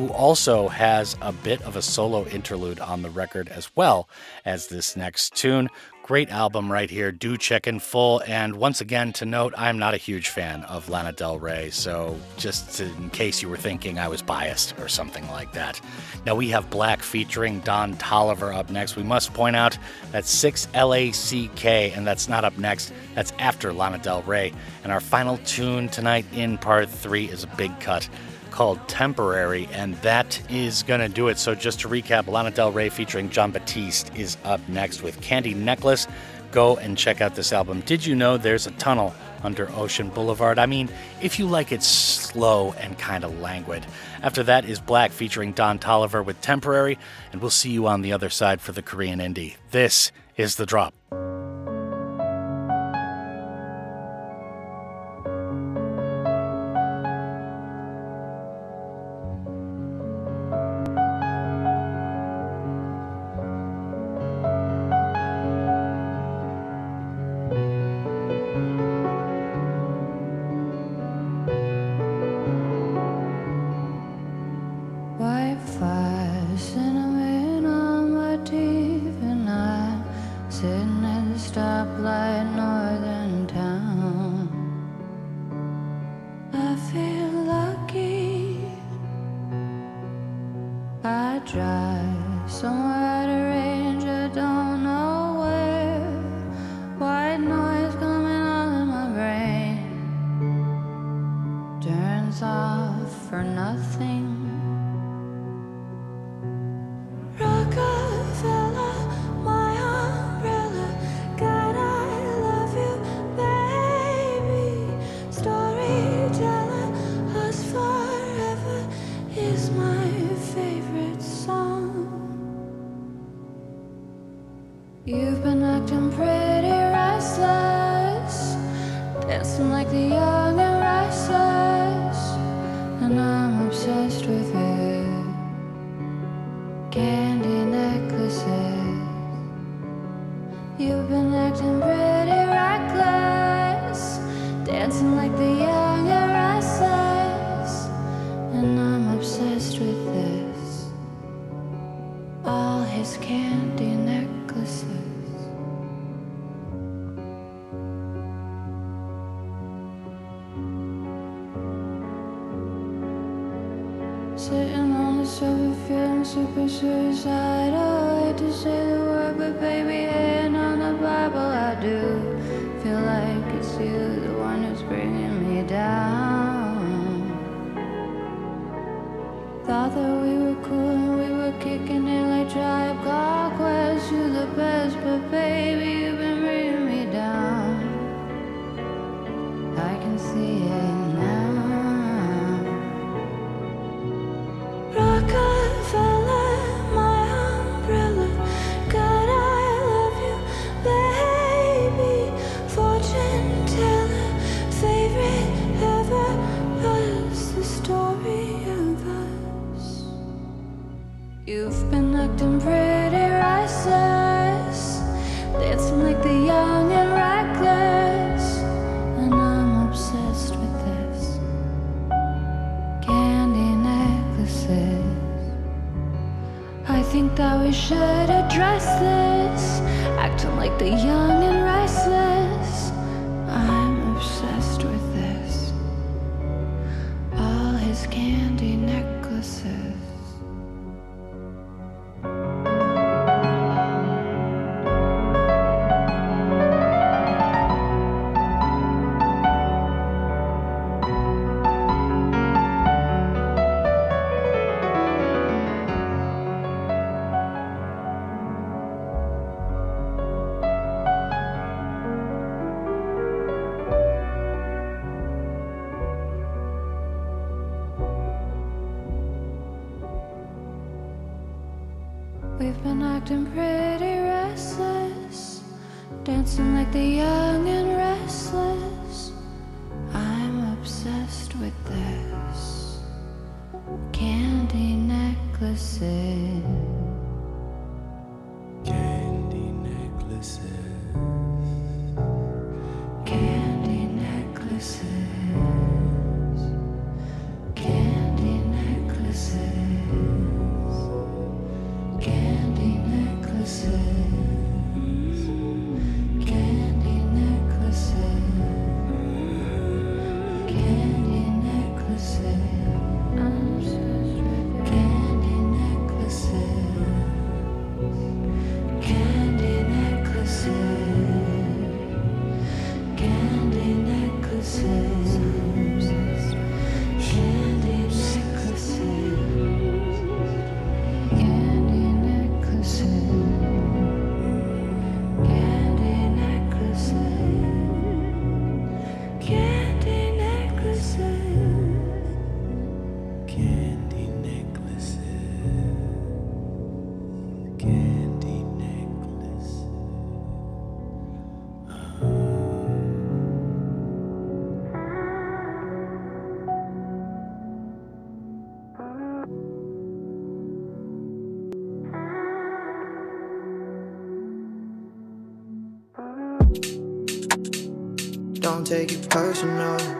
who also has a bit of a solo interlude on the record as well as this next tune. Great album right here. Do check in full. And once again, to note, I'm not a huge fan of Lana Del Rey, so just in case you were thinking I was biased or something like that. Now we have 6lack featuring Don Toliver up next. We must point out that 6 L A C K, and that's not up next, that's after Lana Del Rey. And our final tune tonight in part three is a big cut called Temporary, and that is going to do it. So, just to recap, Lana Del Rey featuring Jon Batiste is up next with Candy Necklace. Go and check out this album. Did you know there's a tunnel under Ocean Boulevard? I mean, if you like it slow and kind of languid. After that is 6lack featuring Don Toliver with Temporary, and we'll see you on the other side for the Korean Indie. This is The Drop. acting pretty restless, dancing like the young and restless. I'm obsessed with this candy necklaces. take it personal.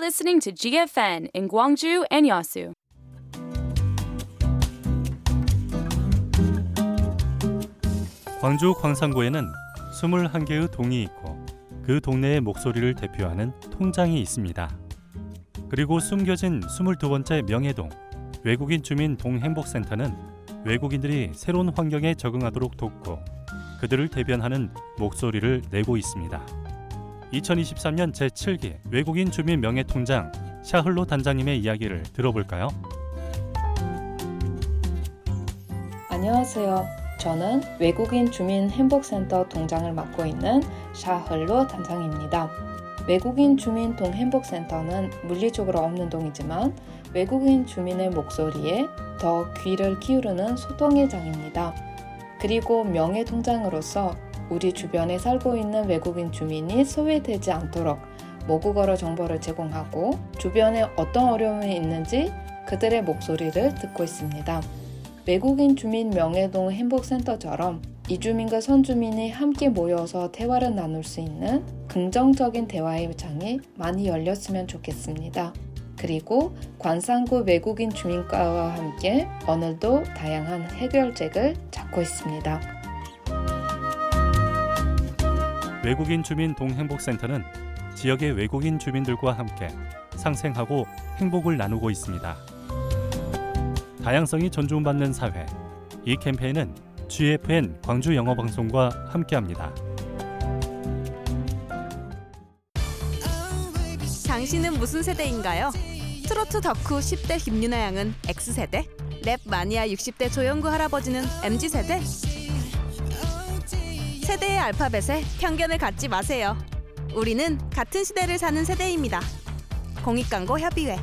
Listening to GFN in Gwangju and Yasu. 광주 광산구에는 21개의 동이 있고 그 동네의 목소리를 대표하는 통장이 있습니다. 그리고 숨겨진 22번째 명예동 외국인 주민 동행복센터는 외국인들이 새로운 환경에 적응하도록 돕고 그들을 대변하는 목소리를 내고 있습니다. 2023년 제7기 외국인 주민 명예통장 샤흘로 단장님의 이야기를 들어볼까요? 안녕하세요. 저는 외국인 주민 행복센터 동장을 맡고 있는 샤흘로 단장입니다. 외국인 주민 동 행복센터는 물리적으로 없는 동이지만 외국인 주민의 목소리에 더 귀를 기울이는 소통의 장입니다. 그리고 명예 통장으로서 우리 주변에 살고 있는 외국인 주민이 소외되지 않도록 모국어로 정보를 제공하고 주변에 어떤 어려움이 있는지 그들의 목소리를 듣고 있습니다. 외국인 주민 명예동 행복센터처럼 이주민과 선주민이 함께 모여서 대화를 나눌 수 있는 긍정적인 대화의 장이 많이 열렸으면 좋겠습니다. 그리고 관상구 외국인 주민과와 함께 오늘도 다양한 해결책을 찾고 있습니다. 외국인 주민 동행복센터는 지역의 외국인 주민들과 함께 상생하고 행복을 나누고 있습니다. 다양성이 존중받는 사회. 이 캠페인은 GFN 광주 영어 방송과 함께합니다. 당신은 무슨 세대인가요? 트로트 덕후 10대 김유나 양은 X세대, 랩 마니아 60대 조영구 할아버지는 MZ세대. 세대의 알파벳에 편견을 갖지 마세요. 우리는 같은 시대를 사는 세대입니다. 공익광고 협의회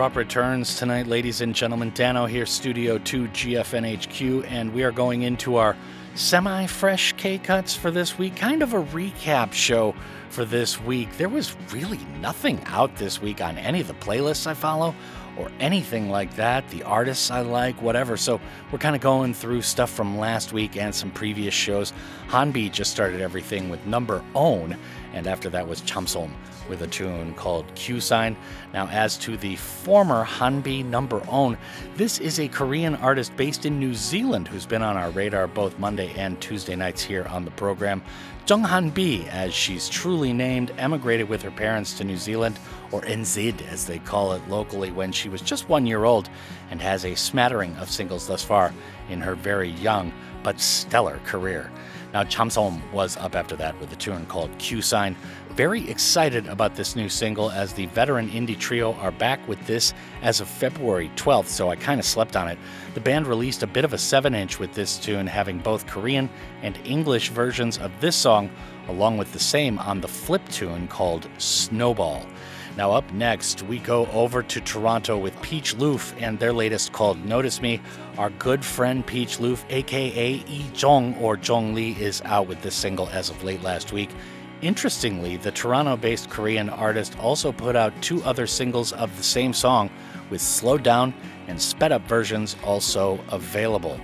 drop returns tonight, ladies and gentlemen. Dano here, Studio 2 GFNHQ, and we are going into our semi fresh K cuts for this week. Kind of a recap show for this week. There was really nothing out this week on any of the playlists I follow or anything like that. The artists I like, whatever. So we're kind of going through stuff from last week and some previous shows. hanbee just started everything with number own, and after that was Chamsom with a tune called Cue Sign. Now, as to the former hanbee number own, this is a Korean artist based in New Zealand who's been on our radar both Monday and Tuesday nights here on the program. Jung Han-bi, as she's truly named, emigrated with her parents to New Zealand, or NZ as they call it locally, when she was just one year old, and has a smattering of singles thus far in her very young but stellar career. Now, Chamsom was up after that with a tune called Cue Sign. Very excited about this new single as the veteran indie trio are back with this as of February 12th, so I kind of slept on it. The band released a bit of a 7 inch with this tune, having both Korean and English versions of this song, along with the same on the flip tune called Snowball. Now, up next, we go over to Toronto with Peach Luffe and their latest called Notice Me. Our good friend Peach Luffe, aka E Jong or Jong Lee, is out with this single as of late last week. Interestingly, the Toronto based Korean artist also put out two other singles of the same song, with slowed down and sped up versions also available.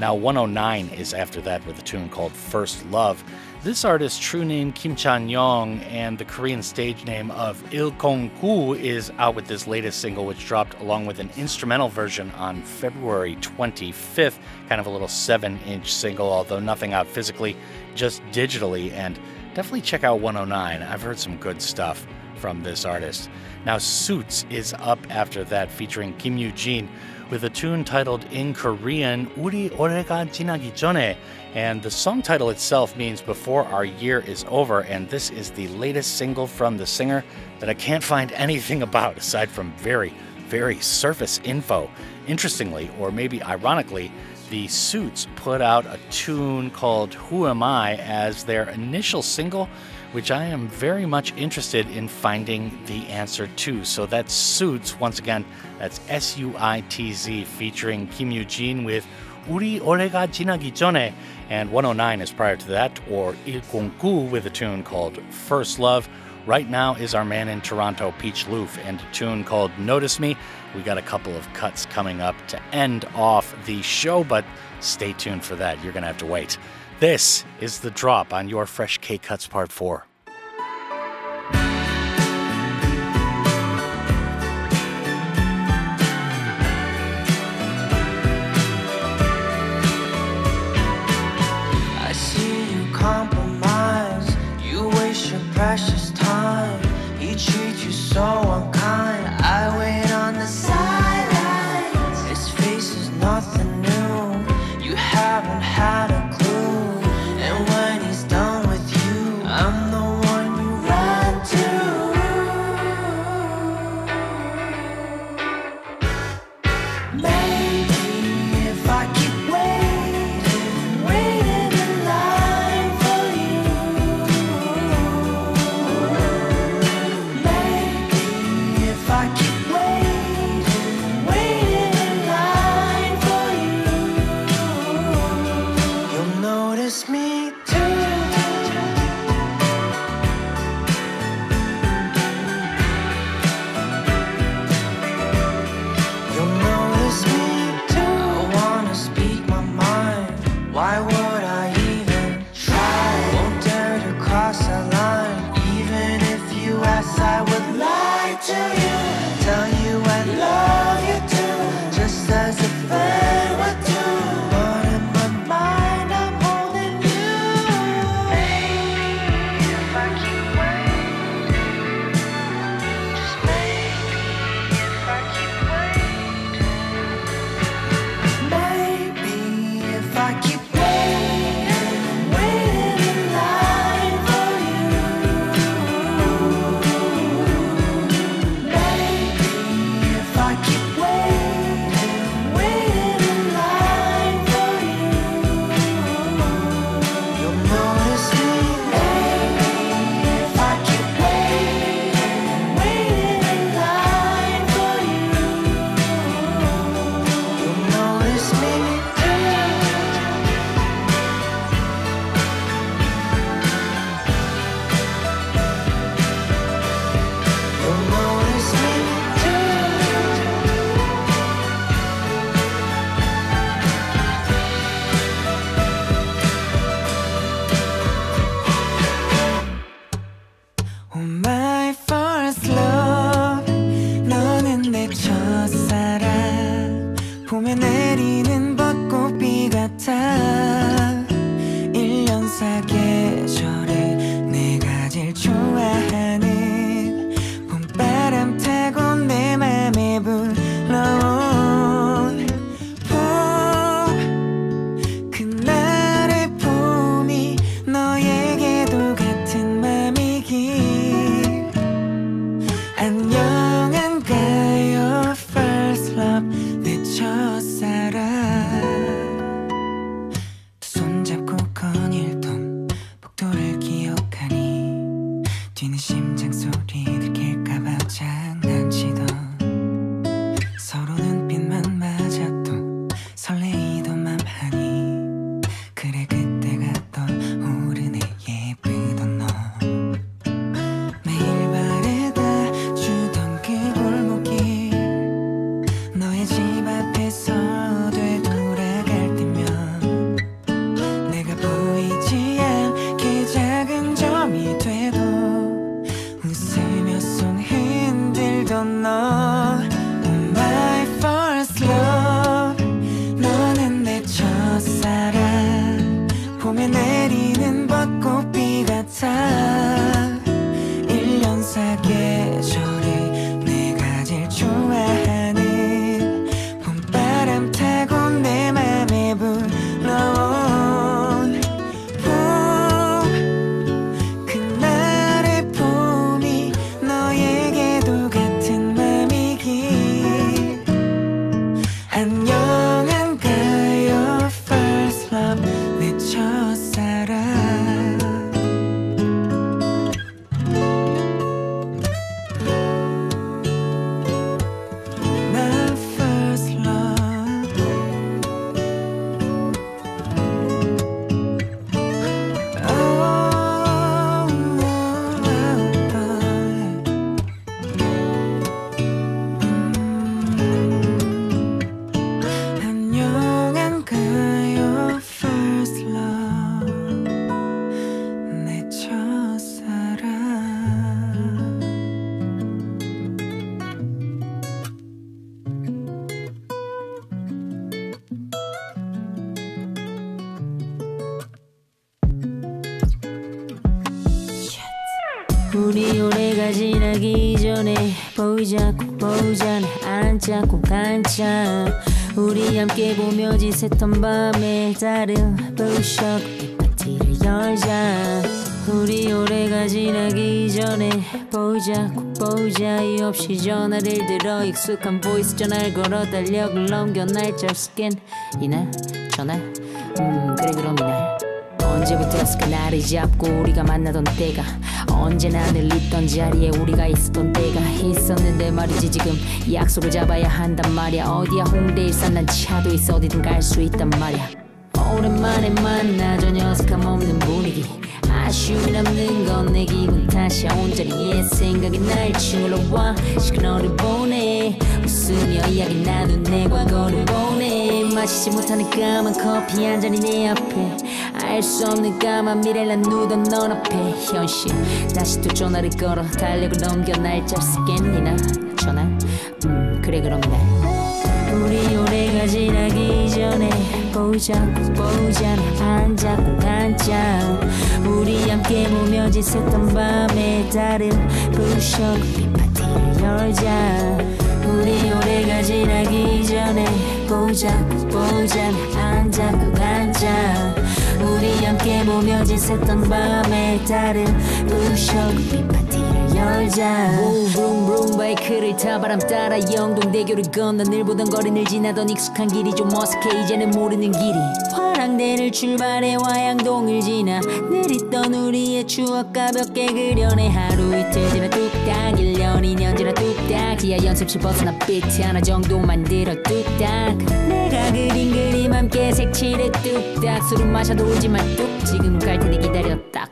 Now, 109 is after that with a tune called First Love. This artist's true name Kim Chan Young and the Korean stage name of Il Kong Gu is out with this latest single, which dropped along with an instrumental version on February 25th. Kind of a little 7 inch single, although nothing out physically, just digitally. And definitely check out 109. I've heard some good stuff from this artist. Now, Suitz is up after that, featuring Kim Yu-jin with a tune titled in Korean, Uri Orega Jinagi Jone. And the song title itself means Before Our Year Is Over. And this is the latest single from the singer that I can't find anything about aside from very, very surface info. Interestingly, or maybe ironically, the Suitz put out a tune called Who Am I as their initial single, which I am very much interested in finding the answer to. So that's Suitz, once again, that's S U I T Z, featuring Kim Yu-jin with Uri Olega Chinagichone, and 109 is prior to that, or Il Konku with a tune called First Love. Right now is our man in Toronto, Peach Luffe, and a tune called Notice Me. We got a couple of cuts coming up to end off the show, but stay tuned for that. You're going to have to wait. This is the drop on your Fresh K Cuts Part 4. I see you compromise. You waste your precious treats you 보자 앉자 꼭 앉자 우리 함께 보며 지샜던 밤에 다른 부셔 파티를 열자. 우리 올해가 지나기 전에 보자. 꼭 보자. 이유 없이 전화를 들어 익숙한 보이스 전화를 걸어 달력을 넘겨 날짜 스캔. 이날 전화. 음 그래 그럼 이날. 언제부터였을까 나를 잡고 우리가 만나던 때가 언제나 늘 있던 자리에 우리가 있었던 때가 있었는데 말이지 지금 약속을 잡아야 한단 말이야. 어디야? 홍대 일산 난 차도 있어. 어디든 갈 수 있단 말이야. 오랜만에 만나 전혀 어색함 없는 분위기. 아쉬움이 남는 건 내 기분. 탓이야 온전히 옛 생각이 날 치밀어와. 시그널을 보내. 웃으며 이야기 나눈 내 과거를 보내. 마시지 못하는 까만 커피 한 잔이 내 앞에 알 수 없는 까만 미래를 누던 넌 앞에 현실. 다시 또 전화를 걸어 달력을 넘겨 날짜를 쓰겠니나? 전화? 음 그래 그럼 날 우리 올해가 지나기 전에 보자고 안 잡고 간장 우리 함께 모여 지샜던 밤에 다른 불쇼피 파티를 열자. 우리 올해가 지나기 전에 보자고 안 잡고 간장 우리 함께 모여 지샜던 밤에 다른 불쇼피 파티를 열자. 룸룸룸 바이크를 타 바람 따라 영동대교를 건너 늘 보던 거리를 지나던 익숙한 길이 좀 어색해. 이제는 모르는 길이. 화랑대를 출발해 와양동을 지나 느릿던 우리의 추억 가볍게 그려내 하루 이틀 지나 뚝딱 1년 2년 지나 뚝딱 지하 연습실 벗어나 비트 하나 정도 만들어 뚝딱 색칠해 뚝딱 술은 마셔도 울지만 뚝 지금 갈 테니 기다려 딱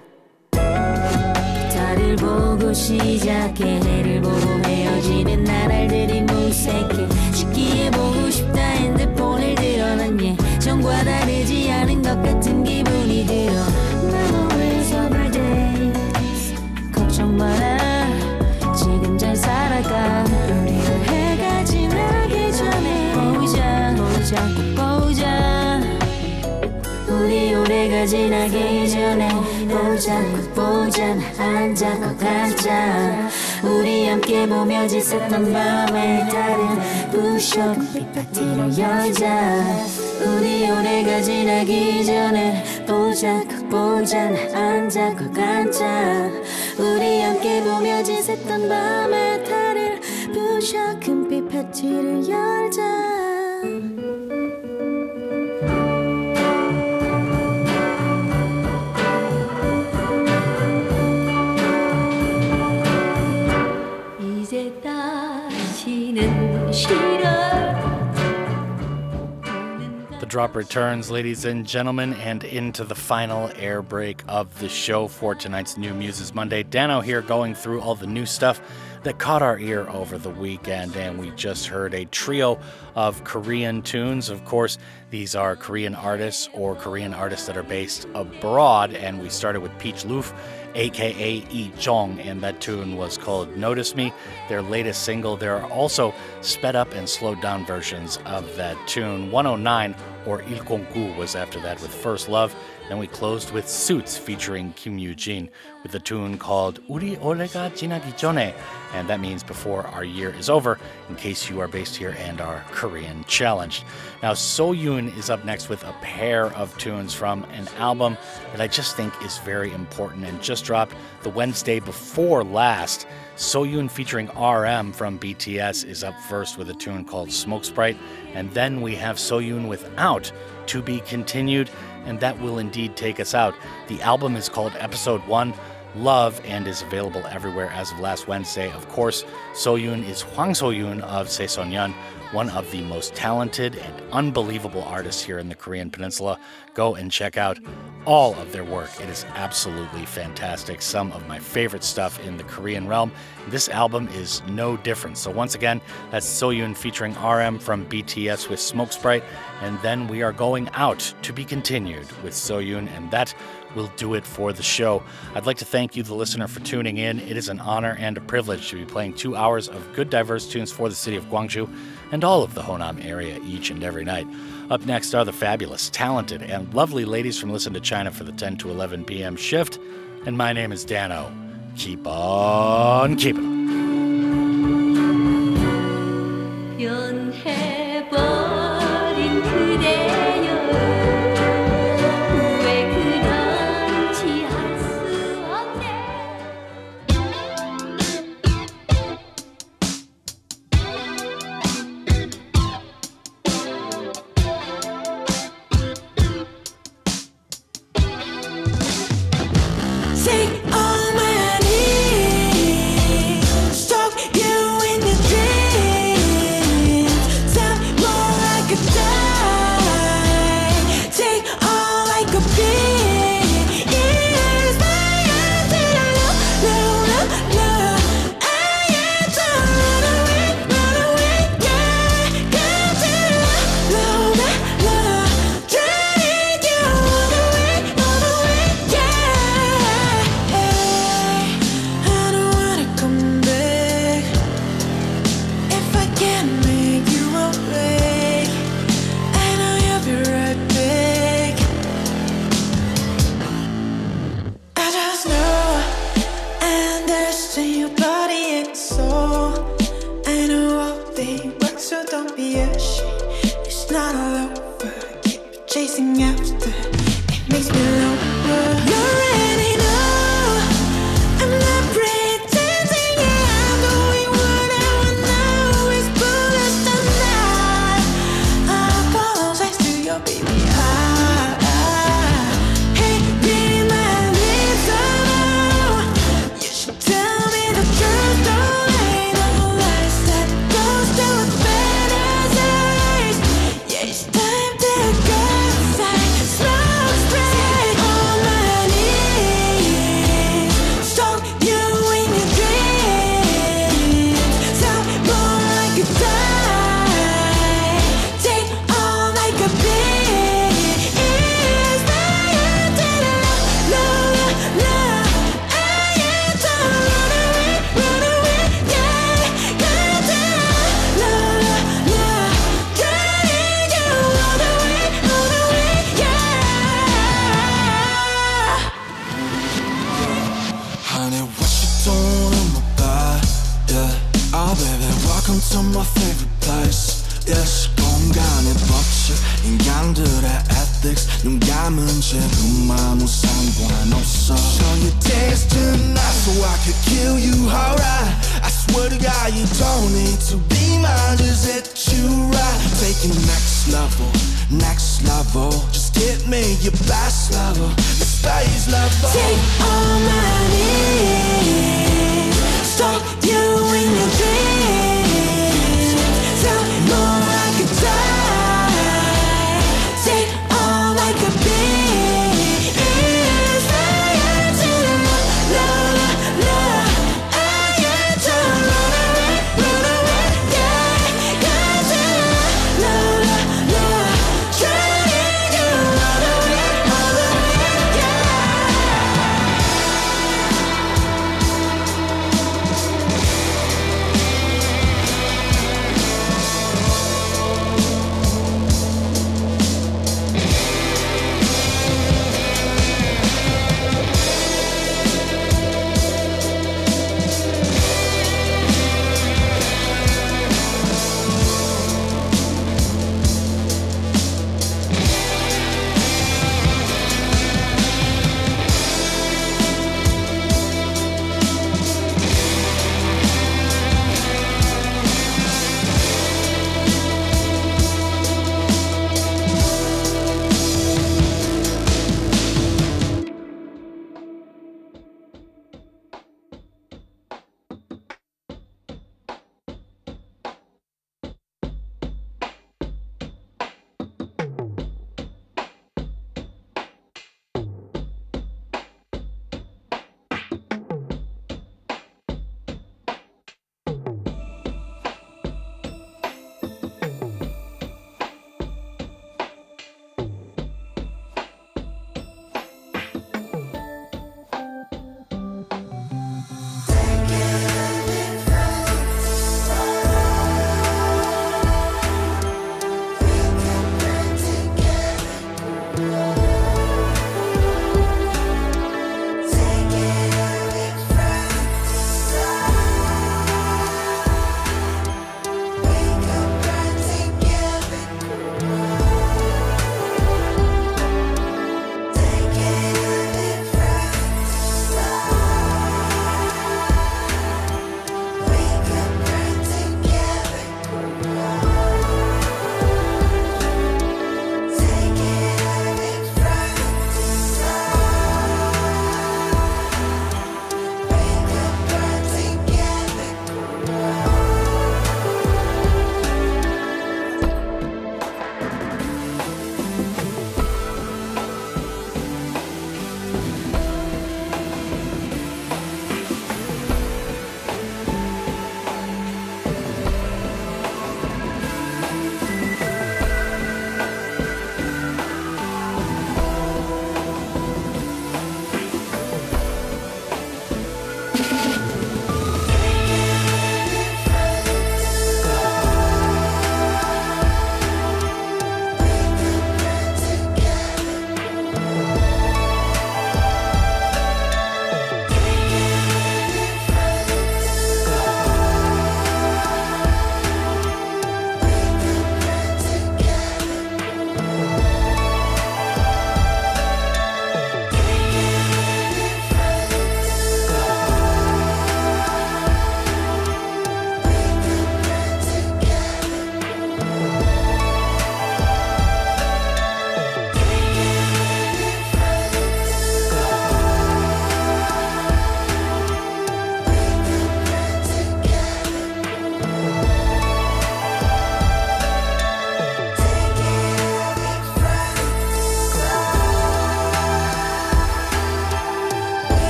달을 보고 시작해 해를 보고 헤어지는 나날들이 무색해. 쉽기에 보고 싶다 핸드폰을 들어난 예전과 다르지 않은 것 같은 기분이 들어. days 걱정 마라. 지금 잘 살아가. 우리 해가 지나기 전에 꼭 보자 올해가 지나기 전에 보자 꼭 보자 안 잡고 가자 우리 함께 모여 지샜던 밤에 다른 부셔 파티를 열자. 우리 올해가 지나기 전에 보자 꼭 보자 안 잡고 가자 우리 함께 모여 지샜던 밤에 다른 부셔 금빛 파티를 열자 The drop returns, ladies and gentlemen, and into the final air break of the show for tonight's New Muses Monday. Dano here going through all the new stuff that caught our ear over the weekend, and we just heard a trio of Korean tunes. Of course, these are Korean artists or Korean artists that are based abroad, and we started with Peach Luffe aka Lee Jong, and that tune was called Notice Me, their latest single. There are also sped up and slowed down versions of that tune. 109 or Il Gu was after that with First Love. Then we closed with Suitz featuring Kim Yu-jin with a tune called Uri Olega Jinagi Jone, and that means before our year is over, in case you are based here and are Korean challenged. Now, So Yoon is up next with a pair of tunes from an album that I just think is very important and just dropped the Wednesday before last. Soyun featuring RM from BTS is up first with a tune called Smoke Sprite, and then we have Soyun without To Be Continued, and that will indeed take us out. The album is called Episode 1 Love and is available everywhere as of last Wednesday. Of course, Soyun is Hwang Soyun of Se So Neon, one of the most talented and unbelievable artists here in the Korean Peninsula. Go and check out all of their work. It is absolutely fantastic. Some of my favorite stuff in the Korean realm. This album is no different. So once again, that's Soyun featuring RM from BTS with Smoke Sprite, and then we are going out to be continued with Soyun, and that will do it for the show. I'd like to thank you, the listener, for tuning in. It is an honor and a privilege to be playing two hours of good, diverse tunes for the city of Gwangju and all of the Honam area each and every night. Up next are the fabulous, talented, and lovely ladies from Listen to China for the 10 to 11 p.m. shift. And my name is Dano. Keep on keeping on.